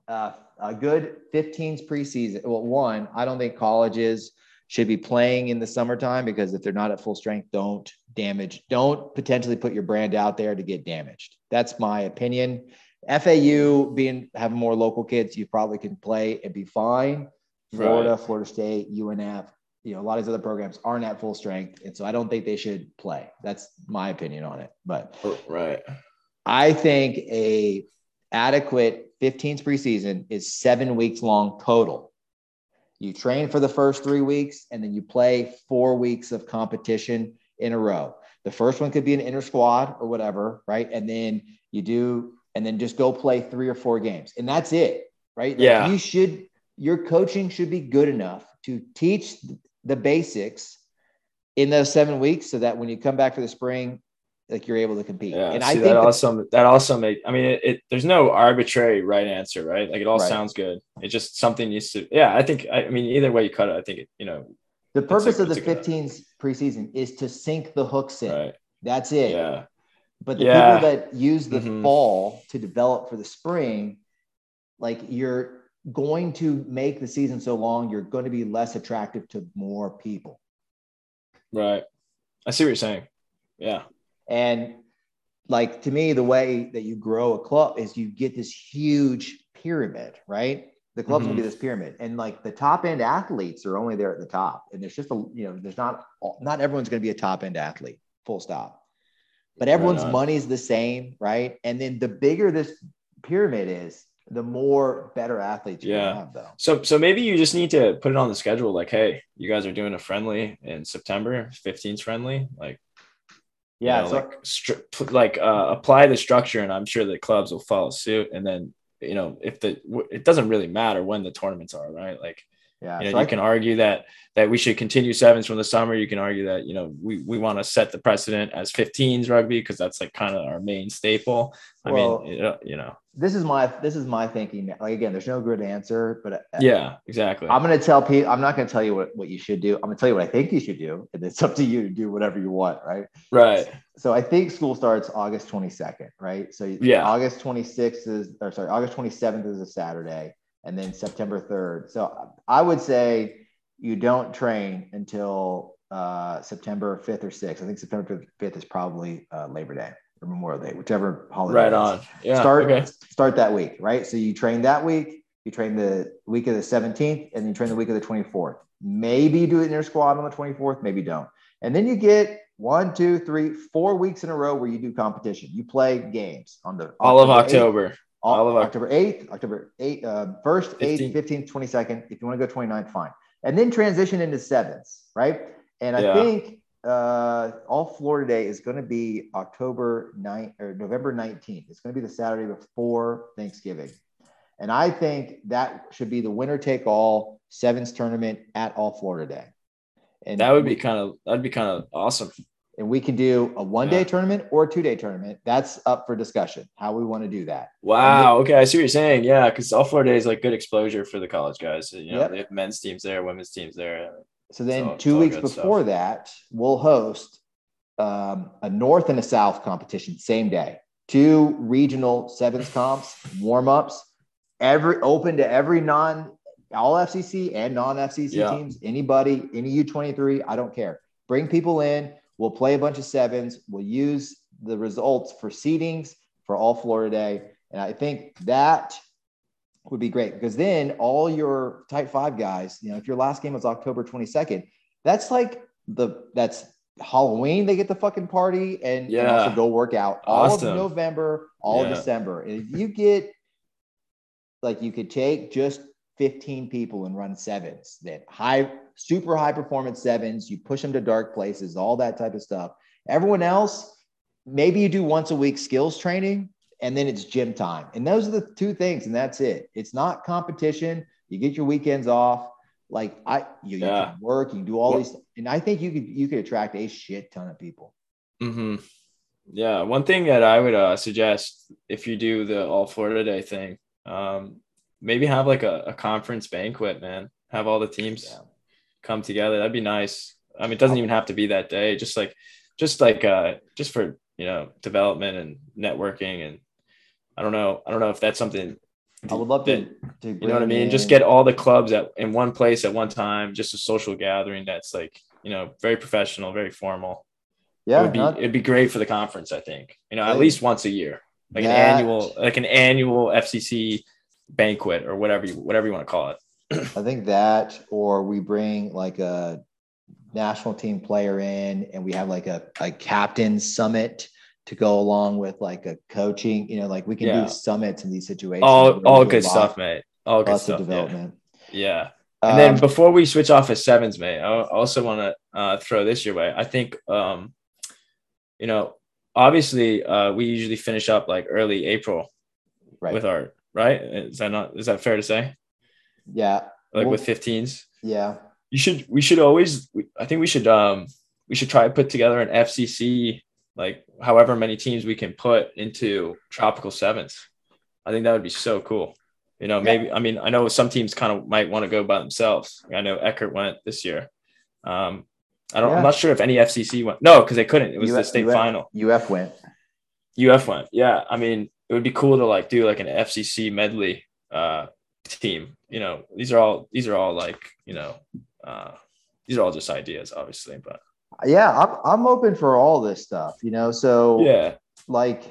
[SPEAKER 1] uh, a good 15s preseason. Well, one, I don't think colleges should be playing in the summertime because if they're not at full strength, don't damage, don't potentially put your brand out there to get damaged. That's my opinion. FAU being having more local kids, you probably can play and be fine. Florida,
[SPEAKER 2] Right.
[SPEAKER 1] Florida State, UNF, you know, a lot of these other programs aren't at full strength. And so I don't think they should play. That's my opinion on it. But
[SPEAKER 2] right.
[SPEAKER 1] I think a adequate 15s preseason is seven weeks long total. You train for the first three weeks and then you play four weeks of competition in a row. The first one could be an inter squad or whatever, right? And then you do, and then just go play three or four games, and that's it, right? Like,
[SPEAKER 2] Yeah.
[SPEAKER 1] you should. Your coaching should be good enough to teach the basics in those seven weeks, so that when you come back for the spring, like you're able to compete.
[SPEAKER 2] Yeah.
[SPEAKER 1] and
[SPEAKER 2] see,
[SPEAKER 1] I think
[SPEAKER 2] that also that also make I mean it, it there's no arbitrary right answer, right? Like it all
[SPEAKER 1] Right.
[SPEAKER 2] sounds good. It's just something needs to yeah, I think I, I mean either way you cut it, I think it, you know,
[SPEAKER 1] The purpose
[SPEAKER 2] a-
[SPEAKER 1] of the
[SPEAKER 2] it's a good-
[SPEAKER 1] 15s preseason is to sink the hooks in.
[SPEAKER 2] right.
[SPEAKER 1] That's it.
[SPEAKER 2] Yeah.
[SPEAKER 1] But the
[SPEAKER 2] Yeah.
[SPEAKER 1] people that use the
[SPEAKER 2] Mhm.
[SPEAKER 1] fall to develop for the spring, like you're going to make the season so long, you're going to be less attractive to more people.
[SPEAKER 2] Right. I see what you're saying. Yeah.
[SPEAKER 1] And like to me, the way that you grow a club is you get this huge pyramid, right? The club's gonna be
[SPEAKER 2] Mm-hmm.
[SPEAKER 1] this pyramid, and like the top end athletes are only there at the top, and there's just a you know, there's not not everyone's gonna be a top end athlete, full stop. But everyone's
[SPEAKER 2] on.
[SPEAKER 1] money is the same, right? And then the bigger this pyramid is, the more better athletes you're
[SPEAKER 2] Yeah.
[SPEAKER 1] have, though.
[SPEAKER 2] So so maybe you just need to put it on the schedule like, hey, you guys are doing a friendly in September, 15's friendly. Like you
[SPEAKER 1] Yeah,
[SPEAKER 2] know, like stru- like uh, apply the structure and I'm sure the clubs will follow suit. And then you know if the it doesn't really matter when the tournaments are right? Like
[SPEAKER 1] yeah,
[SPEAKER 2] you know
[SPEAKER 1] so
[SPEAKER 2] you
[SPEAKER 1] I-
[SPEAKER 2] can argue that that we should continue sevens from the summer you can argue that you know we, we want to set the precedent as 15s rugby because that's like kind of our main staple i
[SPEAKER 1] Well-
[SPEAKER 2] mean you know, you know
[SPEAKER 1] this is my this is my thinking. Like again, there's no good answer, but uh,
[SPEAKER 2] yeah exactly
[SPEAKER 1] I'm to tell people, I'm not going to tell you what, what you should do. I'm going to tell you what I think you should do. And it's up to you to do whatever you want. Right.
[SPEAKER 2] right
[SPEAKER 1] So I think school starts August 22nd. Right. So
[SPEAKER 2] Yeah.
[SPEAKER 1] August 26th is, or sorry, August 27th is a Saturday and then September 3rd. So I would say you don't train until uh, September 5th or 6th. I think September 5th is probably uh, Labor Day or Memorial Day, whichever holiday.
[SPEAKER 2] right on yeah
[SPEAKER 1] start
[SPEAKER 2] okay
[SPEAKER 1] start that week, right? So you train that week, you train the week of the 17th, and you train the week of the 24th. Maybe you do it in your squad on the 24th, maybe don't. And then you get one, two, three, four weeks in a row where you do competition. You play games on the
[SPEAKER 2] all of
[SPEAKER 1] 8th,
[SPEAKER 2] october
[SPEAKER 1] all
[SPEAKER 2] of Oc-
[SPEAKER 1] October 8th, October 8th, uh, 1st, 8th, 15th, 22nd. If you want to go 29th, fine. And then transition into sevens, right? And I
[SPEAKER 2] Yeah.
[SPEAKER 1] think uh, all Florida Day is going to be October 9th or November 19th. It's going to be the Saturday before Thanksgiving. And I think that should be the winner take all sevens tournament at all Florida Day. And
[SPEAKER 2] that would be kind of that'd be kind of awesome
[SPEAKER 1] and we can do a one day
[SPEAKER 2] Yeah.
[SPEAKER 1] tournament or a two day tournament. That's up for discussion. How we want to do that.
[SPEAKER 2] Wow. Okay, I see what you're saying. Yeah, because all four days like good exposure for the college guys. You know,
[SPEAKER 1] Yep.
[SPEAKER 2] they have men's teams there, women's teams there.
[SPEAKER 1] So then
[SPEAKER 2] all-
[SPEAKER 1] two weeks
[SPEAKER 2] good stuff.
[SPEAKER 1] before that, we'll host um, a North and a South competition same day. Two regional sevens comps, warm ups, every open to every non all FCC and non FCC
[SPEAKER 2] Yeah.
[SPEAKER 1] teams. Anybody, any U twenty three, I don't care. Bring people in. We'll play a bunch of sevens. We'll use the results for seedings for all Florida Day, and I think that would be great because then all your type five guys, you know, if your last game was October 22nd, that's like the that's Halloween, they get the fucking party and, and
[SPEAKER 2] Yeah.
[SPEAKER 1] also go work out all
[SPEAKER 2] Awesome.
[SPEAKER 1] of November, all
[SPEAKER 2] Yeah.
[SPEAKER 1] of December. And if you get like you could take just 15 people and run sevens that high, super high performance sevens, you push them to dark places, all that type of stuff. Everyone else, maybe you do once a week skills training and then it's gym time. And those are the two things, and that's it. It's not competition. You get your weekends off. Like I, you, you can work, you can do all
[SPEAKER 2] Well-
[SPEAKER 1] these, and I think you could you could attract a shit ton of people.
[SPEAKER 2] Mm-hmm. Yeah, one thing that I would uh, suggest if you do the All Florida Day thing, um, maybe have like a, a conference banquet, man. Have all the teams
[SPEAKER 1] Yeah.
[SPEAKER 2] Come together. That'd be nice. I mean, it doesn't even have to be that day. Just like, just like, uh, just for you know, development and networking, and I don't know. I don't know if that's something.
[SPEAKER 1] I would love to.
[SPEAKER 2] that-
[SPEAKER 1] to
[SPEAKER 2] You know what I mean? Just get all the clubs at in one place at one time. Just a social gathering that's like you know very professional, very formal.
[SPEAKER 1] yeah.
[SPEAKER 2] it would be
[SPEAKER 1] not-
[SPEAKER 2] it'd be great for the conference. I think you know at least once a year, like
[SPEAKER 1] That-
[SPEAKER 2] an annual, like an annual FCC banquet or whatever you whatever you want to call it.
[SPEAKER 1] I think that, or we bring like a national team player in and we have like a, a captain summit to go along with like a coaching, you know, like we can
[SPEAKER 2] Yeah.
[SPEAKER 1] do summits in these situations.
[SPEAKER 2] All all good
[SPEAKER 1] lot-
[SPEAKER 2] stuff, mate. All good stuff.
[SPEAKER 1] of
[SPEAKER 2] Yeah.
[SPEAKER 1] development.
[SPEAKER 2] yeah. And then
[SPEAKER 1] Um,
[SPEAKER 2] before we switch off as sevens, mate, I also want to uh, throw this your way. I think, um, you know, obviously uh, we usually finish up like early April
[SPEAKER 1] right.
[SPEAKER 2] with our right. Is that not? Is that fair to say?
[SPEAKER 1] Yeah.
[SPEAKER 2] Like
[SPEAKER 1] Well-
[SPEAKER 2] with 15s.
[SPEAKER 1] Yeah.
[SPEAKER 2] you should we should always i think we should um we should try to put together an fcc like however many teams we can put into tropical sevens i think that would be so cool you know maybe i mean i know some teams kind of might want to go by themselves i know Eckerd went this year um i don't
[SPEAKER 1] Yeah.
[SPEAKER 2] i'm not sure if any fcc went no because they couldn't it was the state
[SPEAKER 1] UF
[SPEAKER 2] final
[SPEAKER 1] UF went.
[SPEAKER 2] uf went yeah i mean it would be cool to like do like an fcc medley uh team. You know these are all these are all like you know uh these are all just ideas obviously but.
[SPEAKER 1] Yeah. I'm, I'm open for all this stuff, you know? So
[SPEAKER 2] yeah.
[SPEAKER 1] like,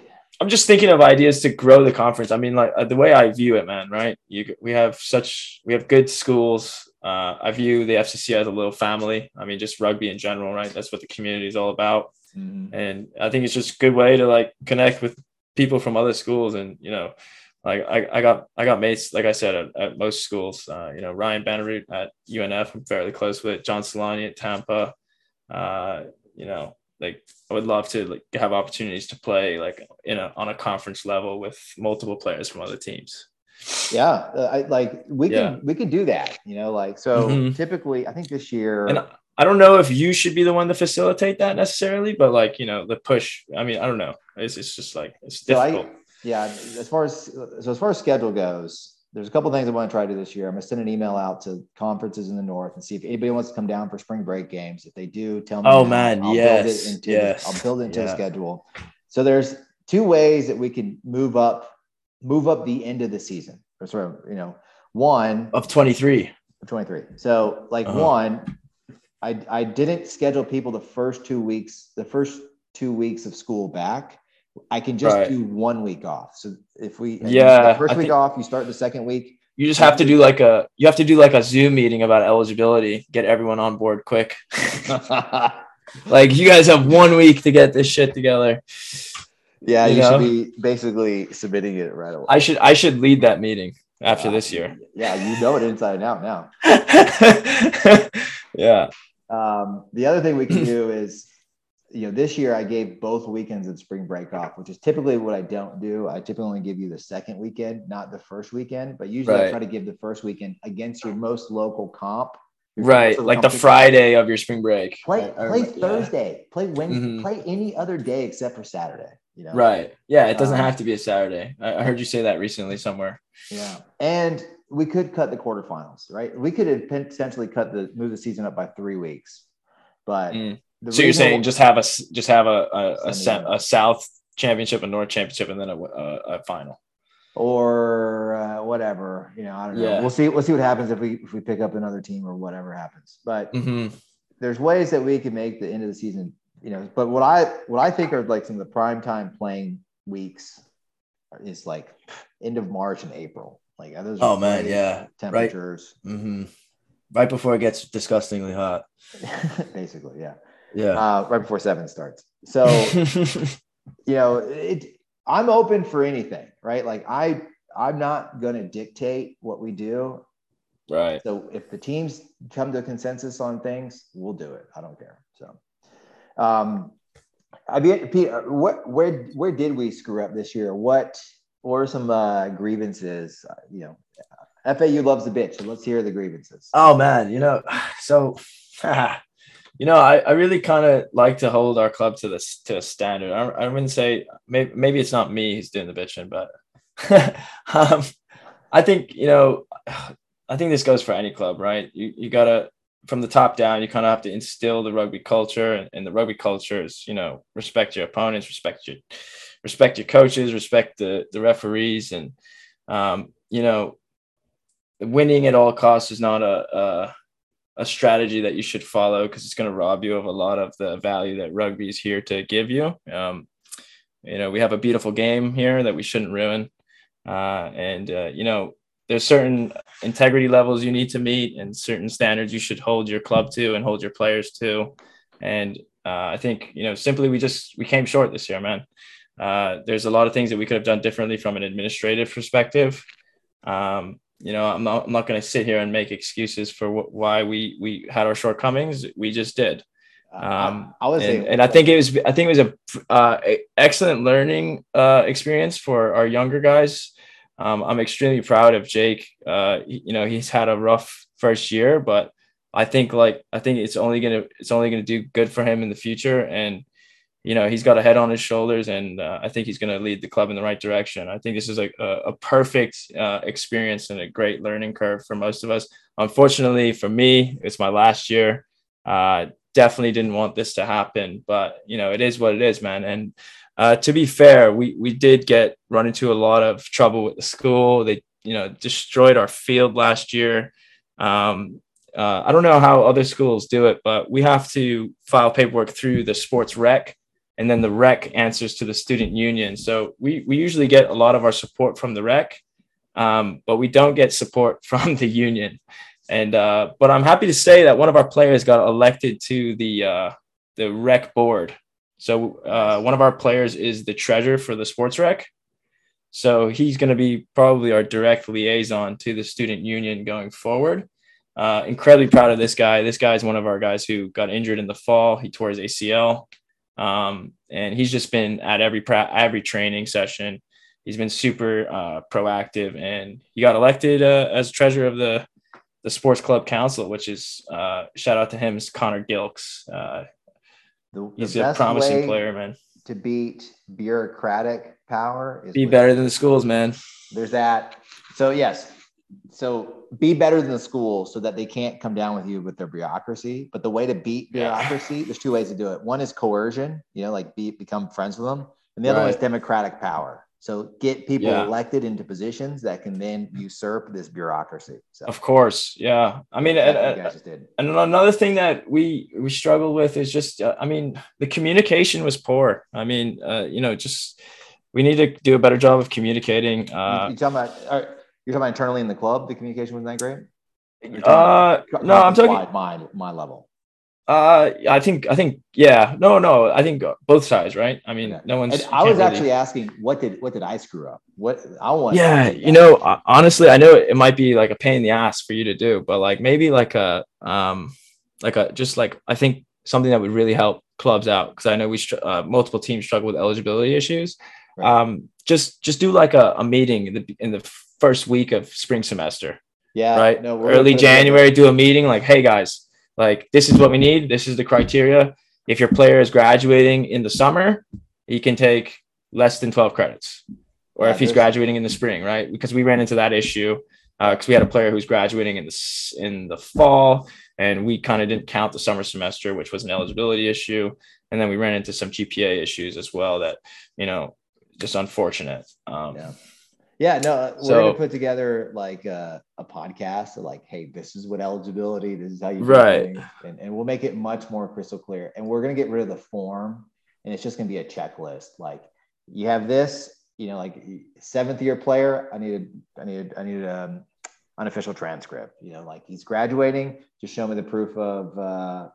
[SPEAKER 2] i'm just thinking of ideas to grow the conference. I mean like uh, the way i view it man right? You we have such we have good schools. Uh i view the fcc as a little family. I mean just rugby in general right? That's what the community is all about.
[SPEAKER 1] Mhm.
[SPEAKER 2] and I think it's just a good way to like connect with people from other schools and you know like I, I got I got mates like I said at, at most schools uh, you know Ryan Bannerud at UNF I'm fairly close with John Solani at Tampa uh, you know like I would love to like have opportunities to play like in a on a conference level with multiple players from other teams
[SPEAKER 1] yeah. uh, I like, we can,
[SPEAKER 2] Yeah.
[SPEAKER 1] we can do that, you know, like, so
[SPEAKER 2] Mhm.
[SPEAKER 1] typically I think this year,
[SPEAKER 2] and I don't know if you should be the one to facilitate that necessarily but like you know the push I mean I don't know it's, it's just like it's
[SPEAKER 1] So I-
[SPEAKER 2] difficult
[SPEAKER 1] Yeah, as far as so as far as schedule goes, there's a couple things I want to try to do this year. I'm gonna send an email out to conferences in the north and see if anybody wants to come down for spring break games. If they do, tell me.
[SPEAKER 2] Oh,
[SPEAKER 1] now.
[SPEAKER 2] man,
[SPEAKER 1] I'll
[SPEAKER 2] yes,
[SPEAKER 1] build into
[SPEAKER 2] yes,
[SPEAKER 1] I'll build it into the
[SPEAKER 2] yeah.
[SPEAKER 1] schedule. So there's two ways that we can move up, move up the end of the season. Or sort of, you know, one
[SPEAKER 2] of 23
[SPEAKER 1] 23. So like
[SPEAKER 2] Uh-huh.
[SPEAKER 1] one, I I didn't schedule people the first two weeks, the first two weeks of school back. I can just
[SPEAKER 2] Right.
[SPEAKER 1] do one week off. So if we
[SPEAKER 2] Yeah,
[SPEAKER 1] the first
[SPEAKER 2] I
[SPEAKER 1] week off, you start the second week.
[SPEAKER 2] You just have to do like a you have to do like a Zoom meeting about eligibility, get everyone on board quick. like you guys have one week to get this shit together.
[SPEAKER 1] yeah,
[SPEAKER 2] You
[SPEAKER 1] you,
[SPEAKER 2] know?
[SPEAKER 1] should be basically submitting it right away.
[SPEAKER 2] I should I should lead that meeting after this year.
[SPEAKER 1] Yeah, you know it inside and out now.
[SPEAKER 2] yeah.
[SPEAKER 1] Um, the other thing we can do is, you know, this year I gave both weekends of spring break off, which is typically what I don't do. I typically only give you the second weekend, not the first weekend. But usually I try to give the first weekend against your most local comp
[SPEAKER 2] right, like the Friday of your spring break.
[SPEAKER 1] Play I, I play Thursday. Yeah. Play Wednesday. Mm-hmm. Play any other day except for Saturday. You know?
[SPEAKER 2] Right. Yeah, it doesn't um, have to be a Saturday. I, I heard you say that recently somewhere.
[SPEAKER 1] Yeah, and we could cut the quarterfinals, right? We could have potentially cut the move the season up by three weeks, but.
[SPEAKER 2] Mm. So you're saying just have a just have a a, a, a South championship, a North championship, and then a, a, a final
[SPEAKER 1] or uh, whatever. You know, I don't know. Yeah. We'll see. We'll see what happens if we if we pick up another team or whatever happens. But mm-hmm. there's ways that we can make the end of the season. You know, but what I what I think are like some of the prime time playing weeks is like end of March and April. Like those.
[SPEAKER 3] Oh man, yeah.
[SPEAKER 1] Temperatures.
[SPEAKER 3] Right. Mm-hmm. right before it gets disgustingly hot.
[SPEAKER 1] Basically, yeah.
[SPEAKER 3] Yeah.
[SPEAKER 1] Uh, right before seven starts. So, you know, it I'm open for anything, right? Like I I'm not going to dictate what we do.
[SPEAKER 2] Right.
[SPEAKER 1] So if the teams come to a consensus on things, we'll do it. I don't care. So um I mean, Pete, uh, what where where did we screw up this year? What what are some uh, grievances? Uh, you know, FAU loves the bitch. So let's hear the grievances.
[SPEAKER 3] Oh man, you know, so
[SPEAKER 2] you know, I, I really kind of like to hold our club to this to a standard. I, I wouldn't say maybe maybe it's not me who's doing the bitching, but um, I think you know, I think this goes for any club, right? You you gotta from the top down, you kind of have to instill the rugby culture, and, and the rugby culture is you know respect your opponents, respect your respect your coaches, respect the the referees, and um, you know, winning at all costs is not a, a a strategy that you should follow because it's going to rob you of a lot of the value that rugby is here to give you. Um, you know, we have a beautiful game here that we shouldn't ruin. Uh, and, uh, you know, there's certain integrity levels you need to meet and certain standards you should hold your club to and hold your players to. And uh, I think, you know, simply we just, we came short this year, man. Uh, there's a lot of things that we could have done differently from an administrative perspective. Um, you know, I'm not, I'm not going to sit here and make excuses for wh- why we we had our shortcomings. We just did. Um, I was, and, and, I think it was, I think it was a uh, excellent learning uh, experience for our younger guys. Um, I'm extremely proud of Jake. Uh, you know, he's had a rough first year, but I think like I think it's only gonna it's only gonna do good for him in the future. And you know, he's got a head on his shoulders, and uh, I think he's going to lead the club in the right direction. I think this is a, a, perfect uh, experience and a great learning curve for most of us. Unfortunately, for me, it's my last year. Uh, definitely didn't want this to happen, but you know, it is what it is, man. And uh, to be fair, we we did get run into a lot of trouble with the school. They you know destroyed our field last year. Um, uh, I don't know how other schools do it, but we have to file paperwork through the sports rec and then the rec answers to the student union. So we we usually get a lot of our support from the rec, um, but we don't get support from the union. And uh, but I'm happy to say that one of our players got elected to the uh, the rec board. So uh, one of our players is the treasurer for the sports rec. So he's going to be probably our direct liaison to the student union going forward. Uh, incredibly proud of this guy. This guy is one of our guys who got injured in the fall. He tore his ACL. Um, and he's just been at every pra- every training session. He's been super uh, proactive, and he got elected uh, as treasurer of the the sports club council, which is uh, shout out to him is Connor Gilks. Uh, the, he's the a promising player, man.
[SPEAKER 1] To beat bureaucratic power
[SPEAKER 2] is be better than the schools, man.
[SPEAKER 1] There's that. So yes, so be better than the school so that they can't come down with you with their bureaucracy. But the way to beat bureaucracy, there's two ways to do it. One is coercion, you know, like be, become friends with them. And the other one is democratic power. So get people yeah. elected into positions that can then usurp this bureaucracy. So,
[SPEAKER 2] of course, yeah. I mean, and, and, another thing that we we struggle with is just, uh, I mean, the communication was poor. I mean, uh, you know, just we need to do a better job of communicating. Uh,
[SPEAKER 1] you, talking about? You're talking about internally in the club, the communication wasn't that
[SPEAKER 2] great. Uh, no, I'm talking
[SPEAKER 1] my my level.
[SPEAKER 2] Uh, I think I think yeah, no, no, I think both sides, right? I mean, no one's.
[SPEAKER 1] I was actually really... asking, what did what did I screw up? What I want.
[SPEAKER 2] Yeah, you know, honestly, I know it might be like a pain in the ass for you to do, but like maybe like a um like a just like I think something that would really help clubs out because I know we uh, multiple teams struggle with eligibility issues. Right. Um, just just do like a, a meeting in the in the first week of spring semester
[SPEAKER 1] Yeah.
[SPEAKER 2] right?
[SPEAKER 1] No, we're
[SPEAKER 2] Early
[SPEAKER 1] put it together.
[SPEAKER 2] January, do a meeting like, hey guys, like this is what we need. This is the criteria. If your player is graduating in the summer, he can take less than 12 credits. Or
[SPEAKER 1] Yeah,
[SPEAKER 2] if he's graduating in the spring, right? Because we ran into that issue because we had a player who's graduating in the in the fall, and we kind of didn't count the summer semester, which was an eligibility issue. And then we ran into some GPA issues as well that you know just unfortunate. Um,
[SPEAKER 1] Yeah. Yeah, no, we're
[SPEAKER 2] So-
[SPEAKER 1] gonna put together like a, a podcast of like, hey, this is what eligibility, this is how you
[SPEAKER 2] Right.
[SPEAKER 1] and, and we'll make it much more crystal clear. And we're gonna get rid of the form, and it's just gonna be a checklist. Like, you have this, you know, like seventh year player, I needed, I needed, I needed um unofficial transcript. You know, like he's graduating, just show me the proof of uh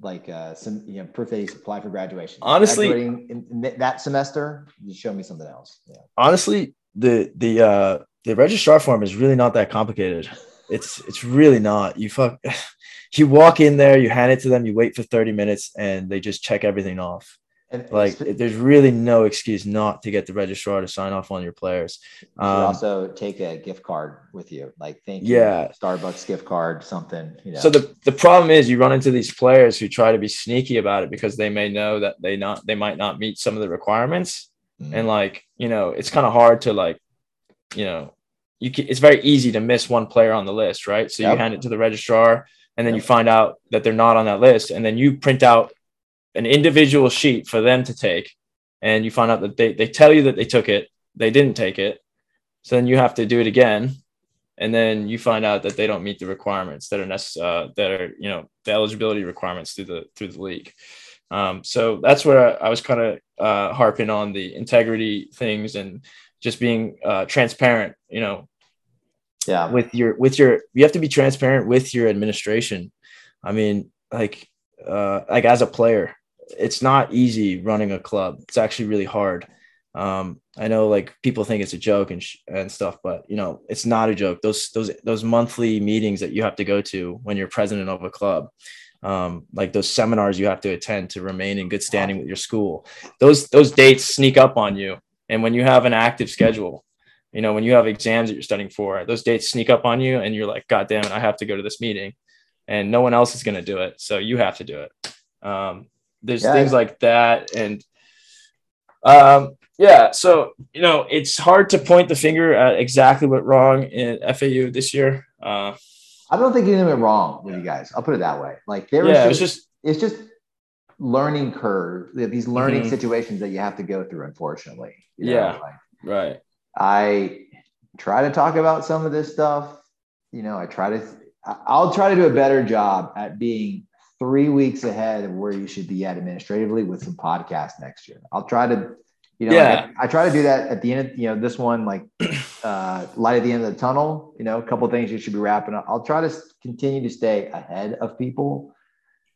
[SPEAKER 1] like uh some you know proof that he's applied for graduation.
[SPEAKER 2] Honestly-
[SPEAKER 1] in, in that semester, you show me something else. Yeah.
[SPEAKER 3] Honestly, the the uh the registrar form is really not that complicated. It's it's really not. You fuck you walk in there, you hand it to them, you wait for 30 minutes, and they just check everything off.
[SPEAKER 1] And
[SPEAKER 3] Like there's really no excuse not to get the registrar to sign off on your players.
[SPEAKER 1] You
[SPEAKER 3] Um,
[SPEAKER 1] also take a gift card with you, like thank you,
[SPEAKER 3] Yeah.
[SPEAKER 1] Starbucks gift card, something. You know.
[SPEAKER 2] So the, the problem is you run into these players who try to be sneaky about it because they may know that they not they might not meet some of the requirements
[SPEAKER 1] Mhm.
[SPEAKER 2] and like you know it's kind of hard to like you know you can, it's very easy to miss one player on the list right so
[SPEAKER 1] Yep.
[SPEAKER 2] you hand it to the registrar and then you find out that they're not on that list and then you print out an individual sheet for them to take and you find out that they, they tell you that they took it they didn't take it so then you have to do it again and then you find out that they don't meet the requirements that are necess- uh, that are you know the eligibility requirements through the through the league um, so that's where I was kind of uh, harping on the integrity things and just being uh, transparent. You know,
[SPEAKER 1] yeah,
[SPEAKER 3] with your with your you have to be transparent with your administration. I mean like uh like as a player it's not easy running a club. It's actually really hard. Um i know like people think it's a joke and sh- and stuff but you know it's not a joke. Those those those monthly meetings that you have to go to when you're president of a club um like those seminars you have to attend to remain in good standing with your school. Those those dates sneak up on you. And when you have an active schedule you know when you have exams that you're studying for those dates sneak up on you and you're like god damn it i have to go to this meeting. And no one else is going to do it so you have to do it. Um, there's
[SPEAKER 1] Yeah.
[SPEAKER 2] things like that and um, yeah so you know it's hard to point the finger at exactly what wrong in fau this year. Uh,
[SPEAKER 1] I don't think anything went wrong with you guys. I'll put it that way. Like there
[SPEAKER 2] yeah it
[SPEAKER 1] just,
[SPEAKER 2] was just
[SPEAKER 1] it's just learning curve, these learning
[SPEAKER 2] Mhm.
[SPEAKER 1] situations that you have to go through, unfortunately. You know,
[SPEAKER 2] Yeah.
[SPEAKER 1] like,
[SPEAKER 2] right
[SPEAKER 1] I try to talk about some of this stuff. You know, I try to, I- I'll try to do a better job at being three weeks ahead of where you should be at administratively with some podcasts next year. I'll try to, you know,
[SPEAKER 2] Yeah.
[SPEAKER 1] I, I try to do that at the end of, you know, this one, like uh, light at the end of the tunnel, you know, a couple things you should be wrapping up. I'll try to continue to stay ahead of people.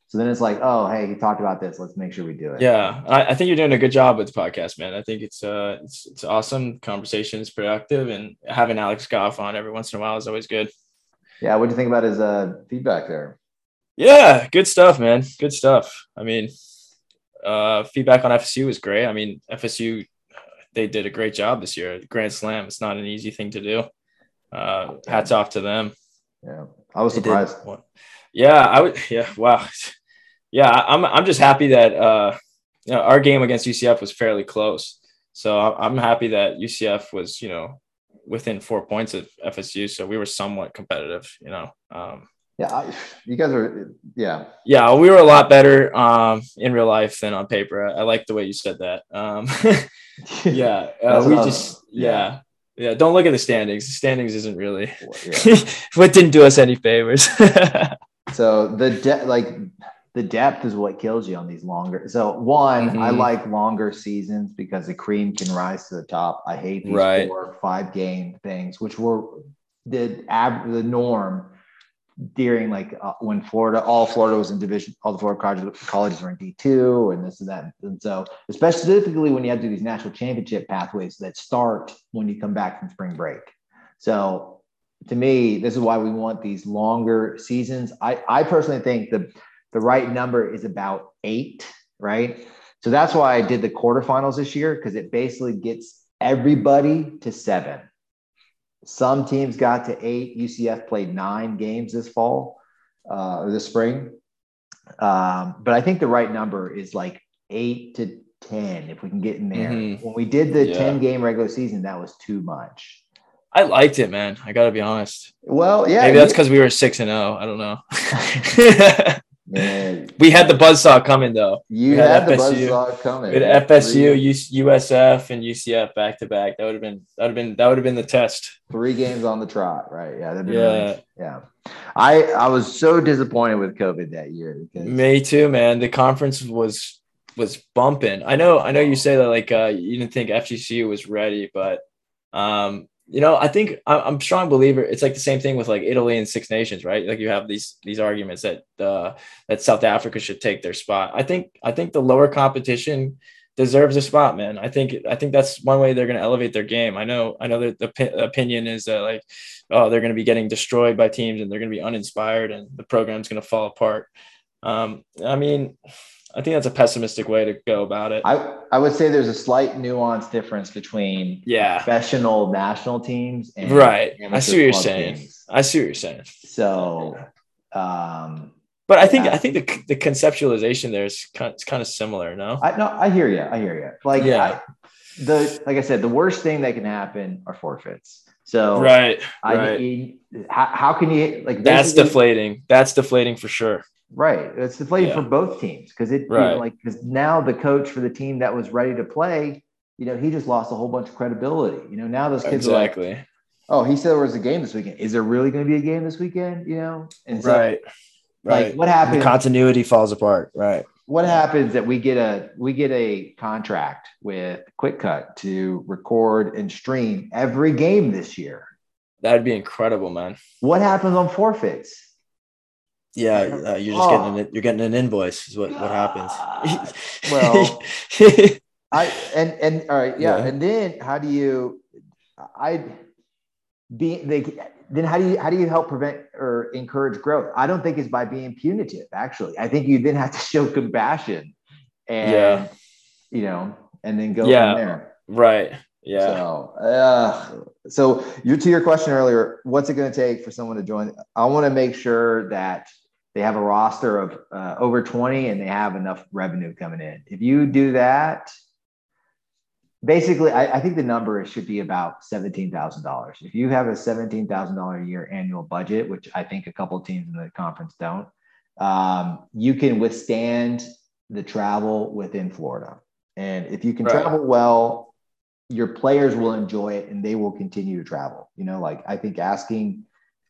[SPEAKER 1] So then it's like, oh, hey, he talked about this. Let's make sure we do it.
[SPEAKER 2] yeah I, I think you're doing a good job with the podcast man i think it's uh it's, it's awesome conversation is productive and having alex goff on every once in a while is always good
[SPEAKER 1] Yeah. What do you think about his uh, feedback there?
[SPEAKER 2] Yeah, good stuff, man. Good stuff. I mean, uh, feedback on FSU was great. I mean, FSU they did a great job this year. Grand Slam. It's not an easy thing to do. Uh, hats off to them.
[SPEAKER 1] Yeah. I was surprised.
[SPEAKER 2] Yeah, I would. Yeah, wow. Yeah, I'm. I'm just happy that uh, you know, our game against UCF was fairly close. So I'm happy that UCF was, you know, within four points of FSU. So we were somewhat competitive. You know. Um,
[SPEAKER 1] Yeah, I, you guys are. Yeah,
[SPEAKER 2] yeah, we were a lot better um, in real life than on paper. I, I like the way you said that. Um, yeah, uh, we just yeah. yeah, Don't look at the standings. The standings isn't really
[SPEAKER 1] Yeah.
[SPEAKER 2] what didn't do us any favors.
[SPEAKER 1] So the de- like the depth is what kills you on these longer. So one, I
[SPEAKER 2] Mhm.
[SPEAKER 1] like longer seasons because the cream can rise to the top. I hate these
[SPEAKER 2] Right.
[SPEAKER 1] four, five game things, which were the ab- the norm during like uh, when Florida, all Florida was in division, all the Florida college- colleges were in D two and this and that. And so, especially specifically when you have to do these national championship pathways that start when you come back from spring break. So to me, this is why we want these longer seasons. I, I personally think the the right number is about eight, right? So that's why I did the quarterfinals this year because it basically gets everybody to seven. Some teams got to eight. UCF played nine games this fall uh, or this spring. Um, but I think the right number is like eight to 10 if we can get in there.
[SPEAKER 2] Mhm.
[SPEAKER 1] When we did the
[SPEAKER 2] Yeah.
[SPEAKER 1] 10 game regular season, that was too much.
[SPEAKER 2] I liked it, man. I gotta be honest.
[SPEAKER 1] Well, yeah.
[SPEAKER 2] Maybe that's because we were six and zero. I don't know.
[SPEAKER 1] man,
[SPEAKER 2] we had the buzzsaw coming though.
[SPEAKER 1] you
[SPEAKER 2] we
[SPEAKER 1] had,
[SPEAKER 2] had
[SPEAKER 1] the buzzsaw coming.
[SPEAKER 2] We had FSU, USF, and UCF back to back. That would have been that would have been that would have been the test.
[SPEAKER 1] three games on the trot, right? Yeah. that'd be
[SPEAKER 2] Yeah.
[SPEAKER 1] really- yeah. I, I was so disappointed with COVID that year. Because,
[SPEAKER 2] Me too, man. The conference was was bumping. I know, I know you say that like uh, you didn't think FGCU was ready, but um, you know, I think I'm a strong believer. It's like the same thing with like Italy and Six Nations, right? Like you have these these arguments that uh, that South Africa should take their spot. I think I think the lower competition deserves a spot, man. I think I think that's one way they're going to elevate their game. I know I know that the pi- opinion is that like oh they're going to be getting destroyed by teams and they're going to be uninspired and the program's going to fall apart. Um, I mean, I think that's a pessimistic way to go about it.
[SPEAKER 1] I, I would say there's a slight nuance difference between
[SPEAKER 2] yeah,
[SPEAKER 1] professional national teams and
[SPEAKER 2] right. I see what you're saying.
[SPEAKER 1] teams.
[SPEAKER 2] I see what you're saying.
[SPEAKER 1] So, um,
[SPEAKER 2] But I think
[SPEAKER 1] Yeah.
[SPEAKER 2] I think the the conceptualization there is kind it's kind of similar. No.
[SPEAKER 1] I no, I hear you. I hear you. Like,
[SPEAKER 2] Yeah.
[SPEAKER 1] I, the like I said, the worst thing that can happen are forfeits. So,
[SPEAKER 2] right.
[SPEAKER 1] I,
[SPEAKER 2] right.
[SPEAKER 1] how, how can you like
[SPEAKER 2] That's deflating. That's deflating for sure.
[SPEAKER 1] Right. It's deflating
[SPEAKER 2] Yeah.
[SPEAKER 1] for both teams because it you know, like because now the coach for the team that was ready to play, you know, he just lost a whole bunch of credibility. You know, now those kids are like,
[SPEAKER 2] Exactly.
[SPEAKER 1] oh, he said there was a game this weekend. Is there really going to be a game this weekend? You know, and so
[SPEAKER 3] right.
[SPEAKER 1] like
[SPEAKER 3] Right.
[SPEAKER 1] what
[SPEAKER 3] The
[SPEAKER 1] happens?
[SPEAKER 3] continuity falls apart. Right.
[SPEAKER 1] what happens that we get a we get a contract with Quick Cut to record and stream every game this year?
[SPEAKER 2] That'd be incredible, man.
[SPEAKER 1] What happens on forfeits?
[SPEAKER 3] Yeah. Uh, you're just getting an, you're getting an invoice is what, what happens.
[SPEAKER 1] Well, I and and all right, yeah.
[SPEAKER 3] Yeah.
[SPEAKER 1] And then how do you I be they then how do you how do you help prevent or encourage growth? I don't think it's by being punitive, actually. I think you then have to show compassion and
[SPEAKER 2] Yeah.
[SPEAKER 1] you know, and then go
[SPEAKER 2] Yeah.
[SPEAKER 1] from there.
[SPEAKER 2] right. Yeah.
[SPEAKER 1] So, uh, so you to your question earlier, what's it going to take for someone to join? I want to make sure that they have a roster of uh, over 20 and they have enough revenue coming in. If you do that, basically, I, I think the number should be about $17,000. If you have a $17,000 a year annual budget, which I think a couple of teams in the conference don't, um, you can withstand the travel within Florida. And if you can
[SPEAKER 2] Right.
[SPEAKER 1] travel well, your players will enjoy it and they will continue to travel. You know, like I think asking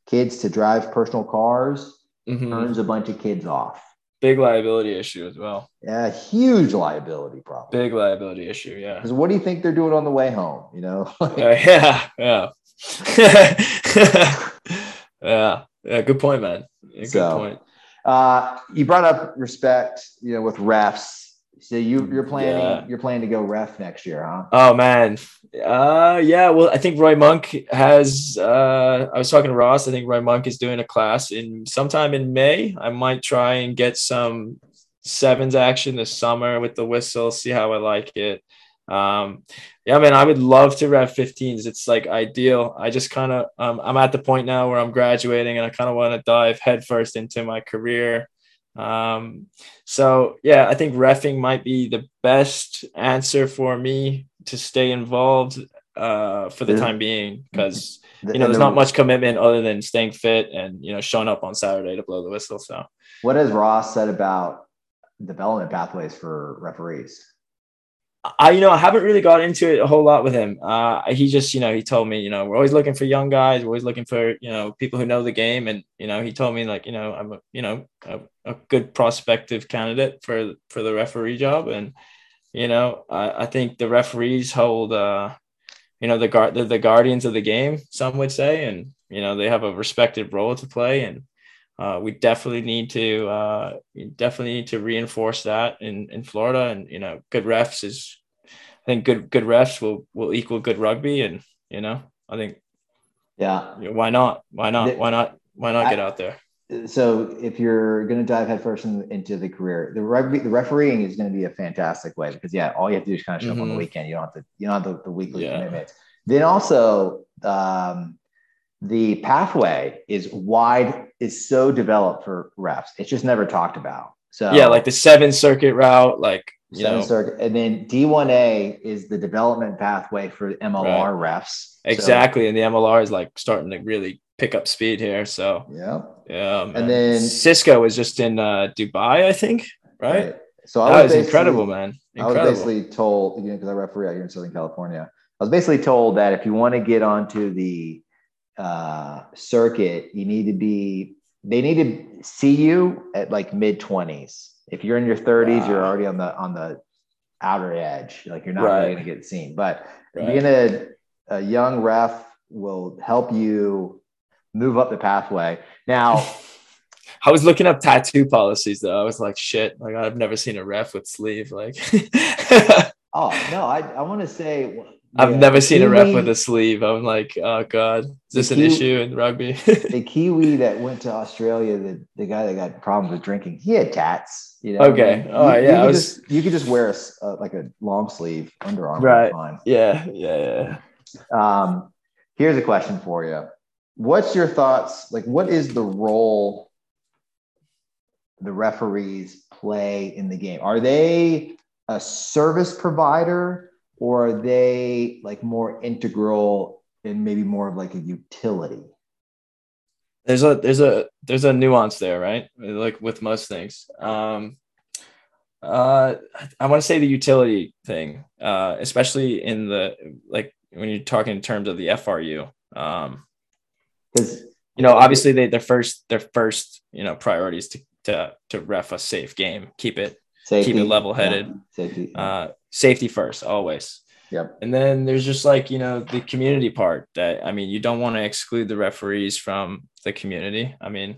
[SPEAKER 1] kids to drive personal cars
[SPEAKER 2] Mhm.
[SPEAKER 1] turns a bunch of kids off.
[SPEAKER 2] Big liability issue as well.
[SPEAKER 1] Yeah, huge liability problem.
[SPEAKER 2] Big liability issue. Yeah.
[SPEAKER 1] Because what do you think they're doing on the way home? You know,
[SPEAKER 2] Uh, yeah. Yeah. yeah. Yeah. Good point, man. Yeah, Good
[SPEAKER 1] So-
[SPEAKER 2] point.
[SPEAKER 1] uh, you brought up respect, you know, with refs. So you you're planning
[SPEAKER 2] Yeah.
[SPEAKER 1] you're planning to go ref next year, huh?
[SPEAKER 2] Oh man. Uh yeah, well I think Roy Monk has uh I was talking to Ross, I think Roy Monk is doing a class in sometime in May. I might try and get some sevens action this summer with the whistle, see how I like it. Um yeah, man, I would love to ref 15s. It's like ideal. I just kind of um, I'm at the point now where I'm graduating and I kind of want to dive headfirst into my career. Um, so yeah, I think refing might be the best answer for me to stay involved uh, for the time being because you know there's not much commitment other than staying fit and you know showing up on Saturday to blow the whistle. So
[SPEAKER 1] What has Ross said about development pathways for referees?
[SPEAKER 2] I you know I haven't really got into it a whole lot with him. Uh, he just you know he told me you know we're always looking for young guys, we're always looking for you know people who know the game, and you know he told me like you know I'm a you know a, a good prospective candidate for for the referee job, and you know I, I think the referees hold uh you know the guard the, the guardians of the game some would say, and you know they have a respected role to play, and uh, we definitely need to uh, definitely need to reinforce that in, in Florida and you know good refs is I think good good refs will will equal good rugby and you know I think
[SPEAKER 1] Yeah.
[SPEAKER 2] you know, why not why not why not why not
[SPEAKER 1] I-
[SPEAKER 2] get out there
[SPEAKER 1] So if you're going to dive headfirst in, into the career, the rugby, the refereeing is going to be a fantastic way because yeah, all you have to do is kind of show up on the
[SPEAKER 2] Mhm.
[SPEAKER 1] weekend. You don't have to, you don't have the, the weekly
[SPEAKER 2] Yeah.
[SPEAKER 1] commitments. Then also, um, the pathway is wide, is so developed for refs. It's just never talked about. So
[SPEAKER 2] yeah, like the seven circuit route, like you
[SPEAKER 1] seven
[SPEAKER 2] know,
[SPEAKER 1] circuit, and then D1A is the development pathway for MLR refs.
[SPEAKER 2] exactly. and the MLR is like starting to really pick up speed here. So
[SPEAKER 1] So, yeah.
[SPEAKER 2] yeah, man.
[SPEAKER 1] then-
[SPEAKER 2] Cisco was just in uh, Dubai, I think, right?
[SPEAKER 1] So
[SPEAKER 2] That
[SPEAKER 1] I
[SPEAKER 2] was
[SPEAKER 1] basically-
[SPEAKER 2] incredible, man.
[SPEAKER 1] I was basically told, you know, because I referee out here in Southern California, I was basically told that if you want to get onto the uh, circuit, you need to be, they need to see you at like mid 20s. If you're in your 30s, you're already on the on the outer edge. Like you're not
[SPEAKER 2] Right.
[SPEAKER 1] really going to get seen. But
[SPEAKER 2] Right.
[SPEAKER 1] being a, a young ref will help you move up the pathway. Now,
[SPEAKER 2] I was looking up tattoo policies though. I was like, shit, like I've never seen a ref with sleeve. Like
[SPEAKER 1] oh no, I, I want to say
[SPEAKER 2] I've
[SPEAKER 1] yeah,
[SPEAKER 2] never seen a ref with a sleeve. I'm like, oh god, is this an
[SPEAKER 1] Kiwi-
[SPEAKER 2] issue in rugby?
[SPEAKER 1] the Kiwi that went to Australia, the, the guy that got problems with drinking, he had tats. You know,
[SPEAKER 2] Okay.
[SPEAKER 1] You-
[SPEAKER 2] All right,
[SPEAKER 1] you,
[SPEAKER 2] yeah, I
[SPEAKER 1] could
[SPEAKER 2] was-
[SPEAKER 1] just, you could just wear a, uh, like a long sleeve underarm.
[SPEAKER 2] Right.
[SPEAKER 1] Fine.
[SPEAKER 2] yeah, yeah, yeah.
[SPEAKER 1] Um, here's a question for you. What's your thoughts? Like, what is the role the referees play in the game? Are they a service provider or are they like more integral and maybe more of like a utility?
[SPEAKER 2] There's a there's a there's a nuance there, right? Like with most things. Um uh I want to say the utility thing, uh, especially in the like when you're talking in terms of the FRU. Um,
[SPEAKER 1] Because
[SPEAKER 2] you know, obviously they their first their first, you know, priority is to to to ref a safe game, keep it
[SPEAKER 1] safety,
[SPEAKER 2] Keep it level-headed.
[SPEAKER 1] yeah, safety.
[SPEAKER 2] uh safety first always.
[SPEAKER 1] yep.
[SPEAKER 2] And then there's just like, you know, the community part that I mean, you don't want to exclude the referees from the community. I mean,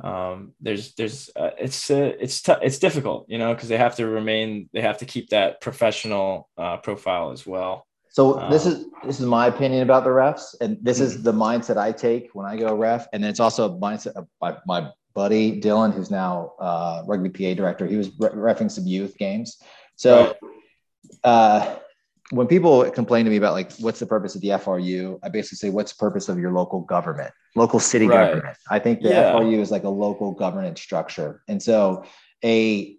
[SPEAKER 2] um, there's, there's, uh, it's, uh, it's, t- it's difficult, you know, because they have to remain, they have to keep that professional uh, profile as well.
[SPEAKER 1] So this
[SPEAKER 2] Um,
[SPEAKER 1] is this is my opinion about the refs, and this is the mindset I take when I go ref, and then it's also a mindset of my, my buddy Dylan, who's now uh, rugby PA director. He was re- refing some youth games. So uh, when people complain to me about like what's the purpose of the FRU, I basically say what's the purpose of your local government, local city
[SPEAKER 2] Right.
[SPEAKER 1] government. I think the
[SPEAKER 2] Yeah.
[SPEAKER 1] FRU is like a local governance structure, and so a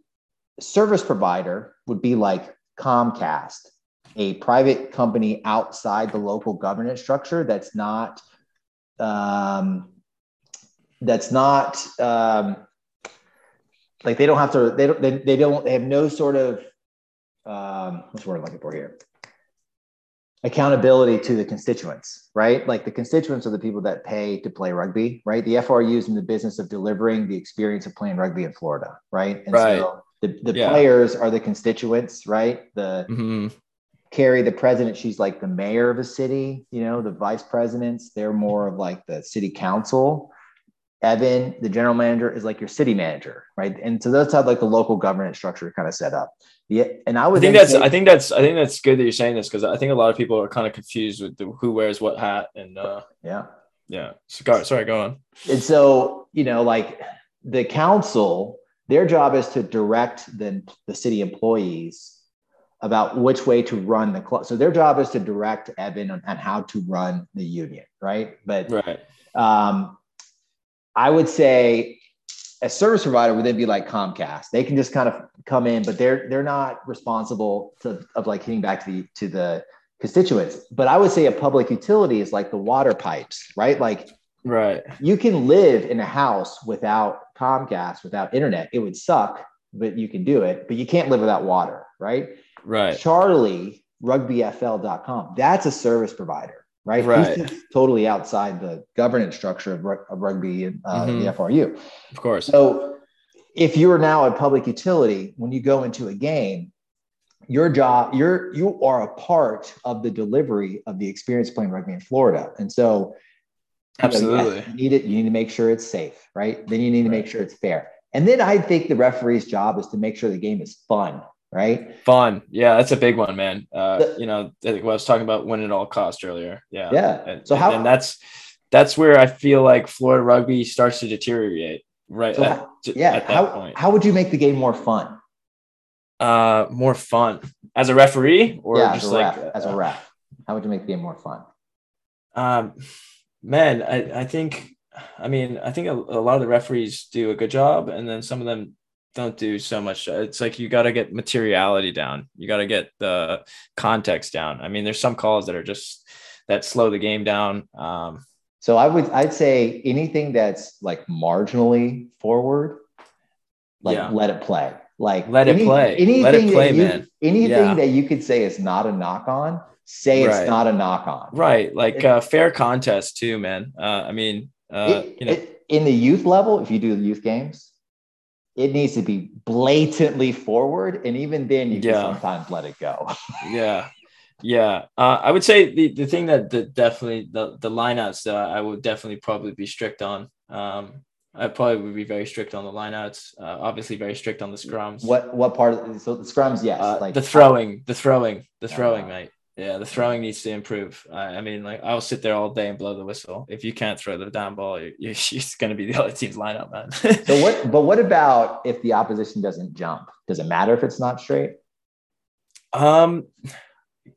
[SPEAKER 1] service provider would be like Comcast, a private company outside the local governance structure that's not um, that's not um, like they don't have to they don't they, they don't they have no sort of um, what's the word I'm looking for here accountability to the constituents right like the constituents are the people that pay to play rugby right the FRU is in the business of delivering the experience of playing rugby in Florida right and
[SPEAKER 2] Right.
[SPEAKER 1] so the, the
[SPEAKER 2] Yeah.
[SPEAKER 1] players are the constituents right the
[SPEAKER 2] Mhm.
[SPEAKER 1] Carrie, the president, she's like the mayor of a city, you know, the vice presidents, they're more of like the city council. Evan, the general manager, is like your city manager, right? And so that's how like the local governance structure kind of set up. Yeah, and I
[SPEAKER 2] I
[SPEAKER 1] would
[SPEAKER 2] think that's,
[SPEAKER 1] say-
[SPEAKER 2] I think that's, I think that's good that you're saying this because I think a lot of people are kind of confused with the, who wears what hat and, uh,
[SPEAKER 1] yeah.
[SPEAKER 2] yeah. Sorry, sorry, go on.
[SPEAKER 1] And so, you know, like the council, their job is to direct the, the city employees about which way to run the club. So their job is to direct Evan on, on how to run the union, right? But
[SPEAKER 2] Right.
[SPEAKER 1] um, I would say a service provider would then be like Comcast. They can just kind of come in, but they're they're not responsible to of like hitting back to the to the constituents. But I would say a public utility is like the water pipes, right? Like
[SPEAKER 2] Right.
[SPEAKER 1] you can live in a house without Comcast, without internet. It would suck, but you can do it. But you can't live without water, right?
[SPEAKER 2] Right.
[SPEAKER 1] Charlie, rugbyfl.com, that's a service provider, right?
[SPEAKER 2] Right.
[SPEAKER 1] Totally outside the governance structure of, of rugby and uh,
[SPEAKER 2] Mhm.
[SPEAKER 1] the FRU.
[SPEAKER 2] Of course.
[SPEAKER 1] So if you're now a public utility, when you go into a game, your job, you're you are a part of the delivery of the experience playing rugby in Florida. And so you know,
[SPEAKER 2] Absolutely.
[SPEAKER 1] you need it, you need to make sure it's safe, right? Then you need to make sure it's fair. And then I think the referee's job is to make sure the game is fun, right?
[SPEAKER 2] Fun. Yeah, that's a big one, man. Uh,
[SPEAKER 1] The-
[SPEAKER 2] you know, I was talking about win at all cost earlier. Yeah.
[SPEAKER 1] Yeah.
[SPEAKER 2] And,
[SPEAKER 1] So how-
[SPEAKER 2] and that's that's where I feel like Florida rugby starts to deteriorate. Right.
[SPEAKER 1] So
[SPEAKER 2] at,
[SPEAKER 1] how- Yeah. How,
[SPEAKER 2] point.
[SPEAKER 1] how would you make the game more fun?
[SPEAKER 2] uh, more fun as a referee or
[SPEAKER 1] yeah,
[SPEAKER 2] just
[SPEAKER 1] as a
[SPEAKER 2] like
[SPEAKER 1] ref, as a ref. How would you make the game more fun?
[SPEAKER 2] um man, I, I think, I mean, I think a, a lot of the referees do a good job, and then some of them don't do so much. It's like you got to get materiality down. You got to get the context down. I mean, there's some calls that are just that slow the game down. Um,
[SPEAKER 1] so I would I'd say anything that's like marginally forward, like yeah. let it play. Like
[SPEAKER 2] let any, it play.
[SPEAKER 1] Anything
[SPEAKER 2] let it play,
[SPEAKER 1] you,
[SPEAKER 2] man.
[SPEAKER 1] Anything yeah. that you could say is not a knock on, say right. it's not a knock on.
[SPEAKER 2] Right. Like it, uh, fair contest too, man. Uh, I mean, uh,
[SPEAKER 1] it,
[SPEAKER 2] you know,
[SPEAKER 1] in the youth level, if you do the youth games, it needs to be blatantly forward, and even then, you can yeah. sometimes let it go.
[SPEAKER 2] yeah, yeah. Uh, I would say the the thing that, that definitely the the lineouts that I would definitely probably be strict on. Um, I probably would be very strict on the lineouts. Uh, obviously, very strict on the scrums.
[SPEAKER 1] What what part of so the scrums? Yes,
[SPEAKER 2] uh, like the throwing, the throwing, the throwing, uh, mate. Yeah, the throwing needs to improve. I, I, mean, like I'll sit there all day and blow the whistle. If you can't throw the damn ball, you, you, it's going to be the other team's lineup, man.
[SPEAKER 1] so what? But what about if the opposition doesn't jump? Does it matter if it's not straight?
[SPEAKER 2] Um,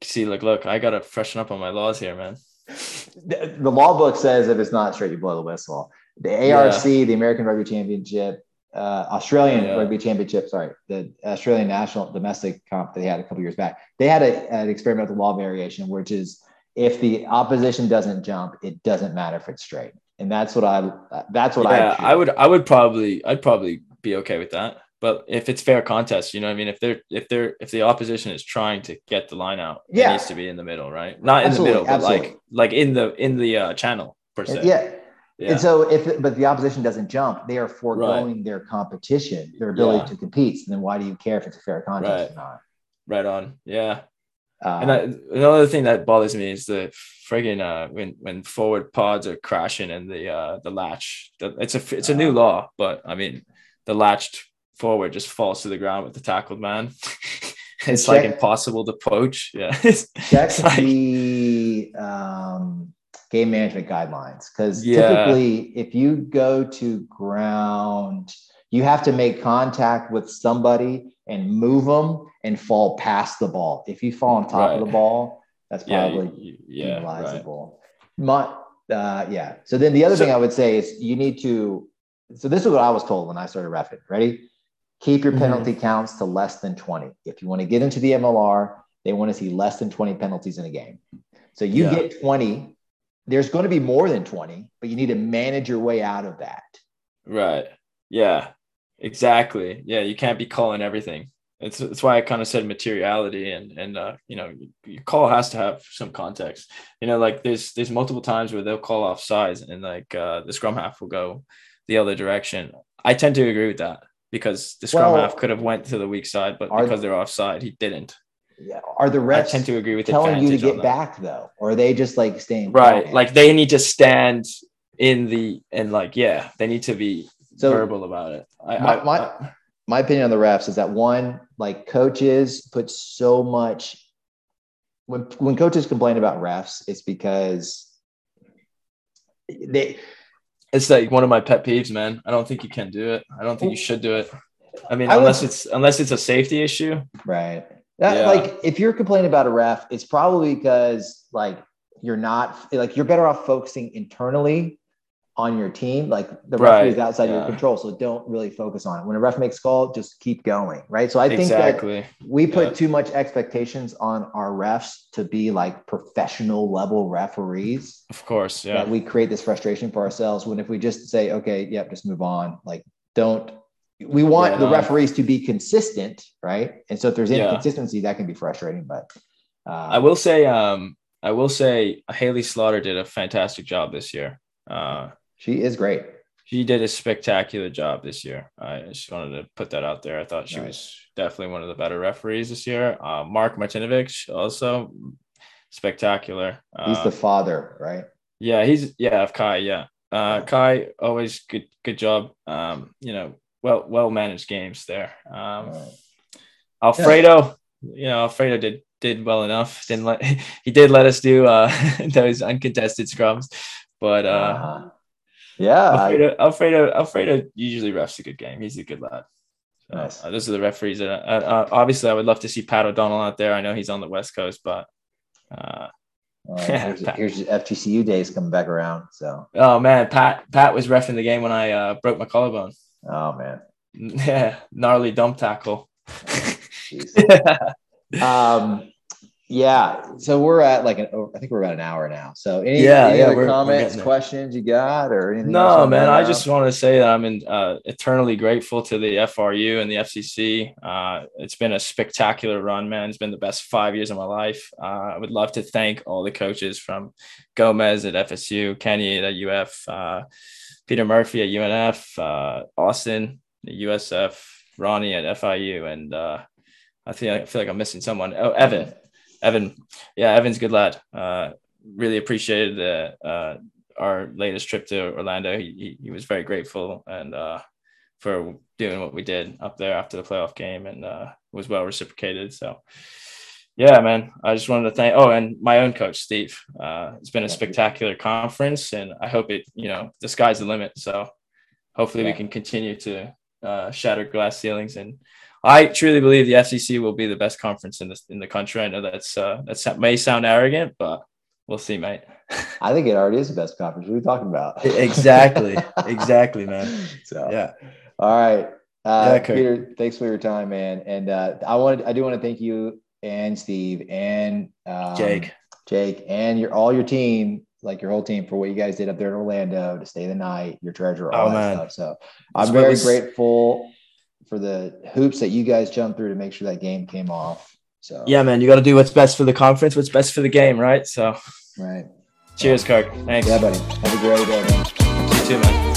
[SPEAKER 2] see, look, look, I gotta freshen up on my laws here, man.
[SPEAKER 1] The, the law book says if it's not straight, you blow the whistle. The ARC, yeah. the American Rugby Championship, uh, Australian yeah. Rugby Championship, sorry, the Australian national domestic comp that they had a couple years back, they had a, an experimental law variation, which is if the opposition doesn't jump, it doesn't matter if it's straight. And that's what I, that's what
[SPEAKER 2] yeah, I, I would, I would probably, I'd probably be okay with that. But if it's fair contest, you know, I mean, if they're, if they're, if the opposition is trying to get the line out, yeah. it needs to be in the middle, right? Not in absolutely, the middle, but absolutely. like, like in the, in the uh, channel per se.
[SPEAKER 1] Yeah. Yeah. And so if but the opposition doesn't jump, they are foregoing right. their competition, their ability yeah. to compete. So then why do you care if it's a fair contest
[SPEAKER 2] right.
[SPEAKER 1] or not?
[SPEAKER 2] Right on. Yeah. Uh, and I, another thing that bothers me is the friggin' uh, when when forward pods are crashing and the uh, the latch. It's a it's a new uh-huh. law, but I mean the latched forward just falls to the ground with the tackled man. it's check, like impossible to poach. Yeah.
[SPEAKER 1] like, the um, game management guidelines because yeah. typically if you go to ground you have to make contact with somebody and move them and fall past the ball if you fall on top right. of the ball that's probably yeah, yeah Right. My, uh, yeah so then the other so, thing i would say is you need to so this is what i was told when i started refing ready keep your mm-hmm. penalty mm-hmm. counts to less than 20 if you want to get into the mlr they want to see less than 20 penalties in a game so you yeah. get 20 there's going to be more than 20, but you need to manage your way out of that.
[SPEAKER 2] Right. Yeah, exactly. Yeah. You can't be calling everything. It's, it's why I kind of said materiality and, and, uh, you know, your call has to have some context, you know, like there's, there's multiple times where they'll call off sides and like, uh, the scrum half will go the other direction. I tend to agree with that because the scrum well, half could have went to the weak side, but because they're offside, he didn't
[SPEAKER 1] yeah. Are the refs
[SPEAKER 2] I tend to agree with
[SPEAKER 1] telling you to get back though, or are they just like staying
[SPEAKER 2] right? Quiet? Like they need to stand in the and like yeah, they need to be so verbal about it. I,
[SPEAKER 1] my,
[SPEAKER 2] I,
[SPEAKER 1] my, my opinion on the refs is that one, like coaches put so much when when coaches complain about refs, it's because they.
[SPEAKER 2] It's like one of my pet peeves, man. I don't think you can do it. I don't think you should do it. I mean, unless it's unless it's a safety issue,
[SPEAKER 1] right? That, yeah. Like if you're complaining about a ref, it's probably because like you're not like you're better off focusing internally on your team. Like the referee is outside yeah. your control, so don't really focus on it. When a ref makes a call, just keep going, right? So I think exactly. that we put yeah. too much expectations on our refs to be like professional level referees.
[SPEAKER 2] Of course, yeah.
[SPEAKER 1] We create this frustration for ourselves. When if we just say, okay, yep, just move on. Like don't we want yeah, the referees to be consistent, right? And so if there's inconsistency, yeah. that can be frustrating. But
[SPEAKER 2] uh, I will say, um, I will say, Haley Slaughter did a fantastic job this year. Uh,
[SPEAKER 1] she is great.
[SPEAKER 2] She did a spectacular job this year. I just wanted to put that out there. I thought she nice. was definitely one of the better referees this year. Uh, Mark Martinovic also spectacular.
[SPEAKER 1] He's the uh, father, right?
[SPEAKER 2] Yeah, he's yeah of Kai. Yeah, uh, Kai always good good job. Um, you know, well well managed games there. Um, right. Alfredo, yeah. you know, Alfredo did did well enough. Didn't let he did let us do uh, those uncontested scrums, but uh, uh
[SPEAKER 1] yeah,
[SPEAKER 2] Alfredo, Alfredo Alfredo usually refs a good game. He's a good lad. So, nice. uh, those are the referees that uh, uh, obviously I would love to see Pat O'Donnell out there. I know he's on the West Coast, but uh,
[SPEAKER 1] Uh, here's, here's FGCU days coming back around. So.
[SPEAKER 2] Oh man, Pat Pat was refing the game when I uh, broke my collarbone.
[SPEAKER 1] Oh man.
[SPEAKER 2] Yeah, gnarly dump tackle.
[SPEAKER 1] um, yeah. So we're at like an, I think we're about an hour now. So any,
[SPEAKER 2] yeah,
[SPEAKER 1] any
[SPEAKER 2] yeah,
[SPEAKER 1] other comments, questions you got or anything?
[SPEAKER 2] No, man. I just want to say that I'm in, uh, eternally grateful to the FRU and the FCC. Uh, it's been a spectacular run, man. It's been the best five years of my life. Uh, I would love to thank all the coaches from Gomez at FSU, Kenny at UF, uh, Peter Murphy at UNF, uh, Austin at USF, Ronnie at FIU, and uh, I feel I feel like I'm missing someone. Oh, Evan. Evan, yeah, Evan's a good lad. Uh, really appreciated the, uh, our latest trip to Orlando. He, he, he was very grateful and uh, for doing what we did up there after the playoff game and uh, was well reciprocated. So, yeah, man, I just wanted to thank. Oh, and my own coach, Steve. Uh, it's been a spectacular conference, and I hope it. You know, the sky's the limit. So, hopefully, we can continue to uh, shatter glass ceilings and I truly believe the FCC will be the best conference in this in the country. I know that's uh, that may sound arrogant, but we'll see, mate.
[SPEAKER 1] I think it already is the best conference. What are you talking about?
[SPEAKER 2] exactly, exactly, man.
[SPEAKER 1] So
[SPEAKER 2] Yeah,
[SPEAKER 1] All right. Uh,
[SPEAKER 2] Yeah,
[SPEAKER 1] Peter, thanks for your time, man. And uh, I wanted, I do want to thank you and Steve and um,
[SPEAKER 2] Jake.
[SPEAKER 1] Jake, and your all your team, like your whole team, for what you guys did up there in Orlando to stay the night, your treasure, all
[SPEAKER 2] Oh,
[SPEAKER 1] that
[SPEAKER 2] man.
[SPEAKER 1] stuff. So I'm
[SPEAKER 2] what
[SPEAKER 1] very
[SPEAKER 2] was-
[SPEAKER 1] grateful for the hoops that you guys jumped through to make sure that game came off. So
[SPEAKER 2] Yeah, man, you got to do what's best for the conference, what's best for the game, right? So,
[SPEAKER 1] right.
[SPEAKER 2] cheers, Kirk. Thanks.
[SPEAKER 1] Yeah, buddy. Have a great day, man.
[SPEAKER 2] You too, man.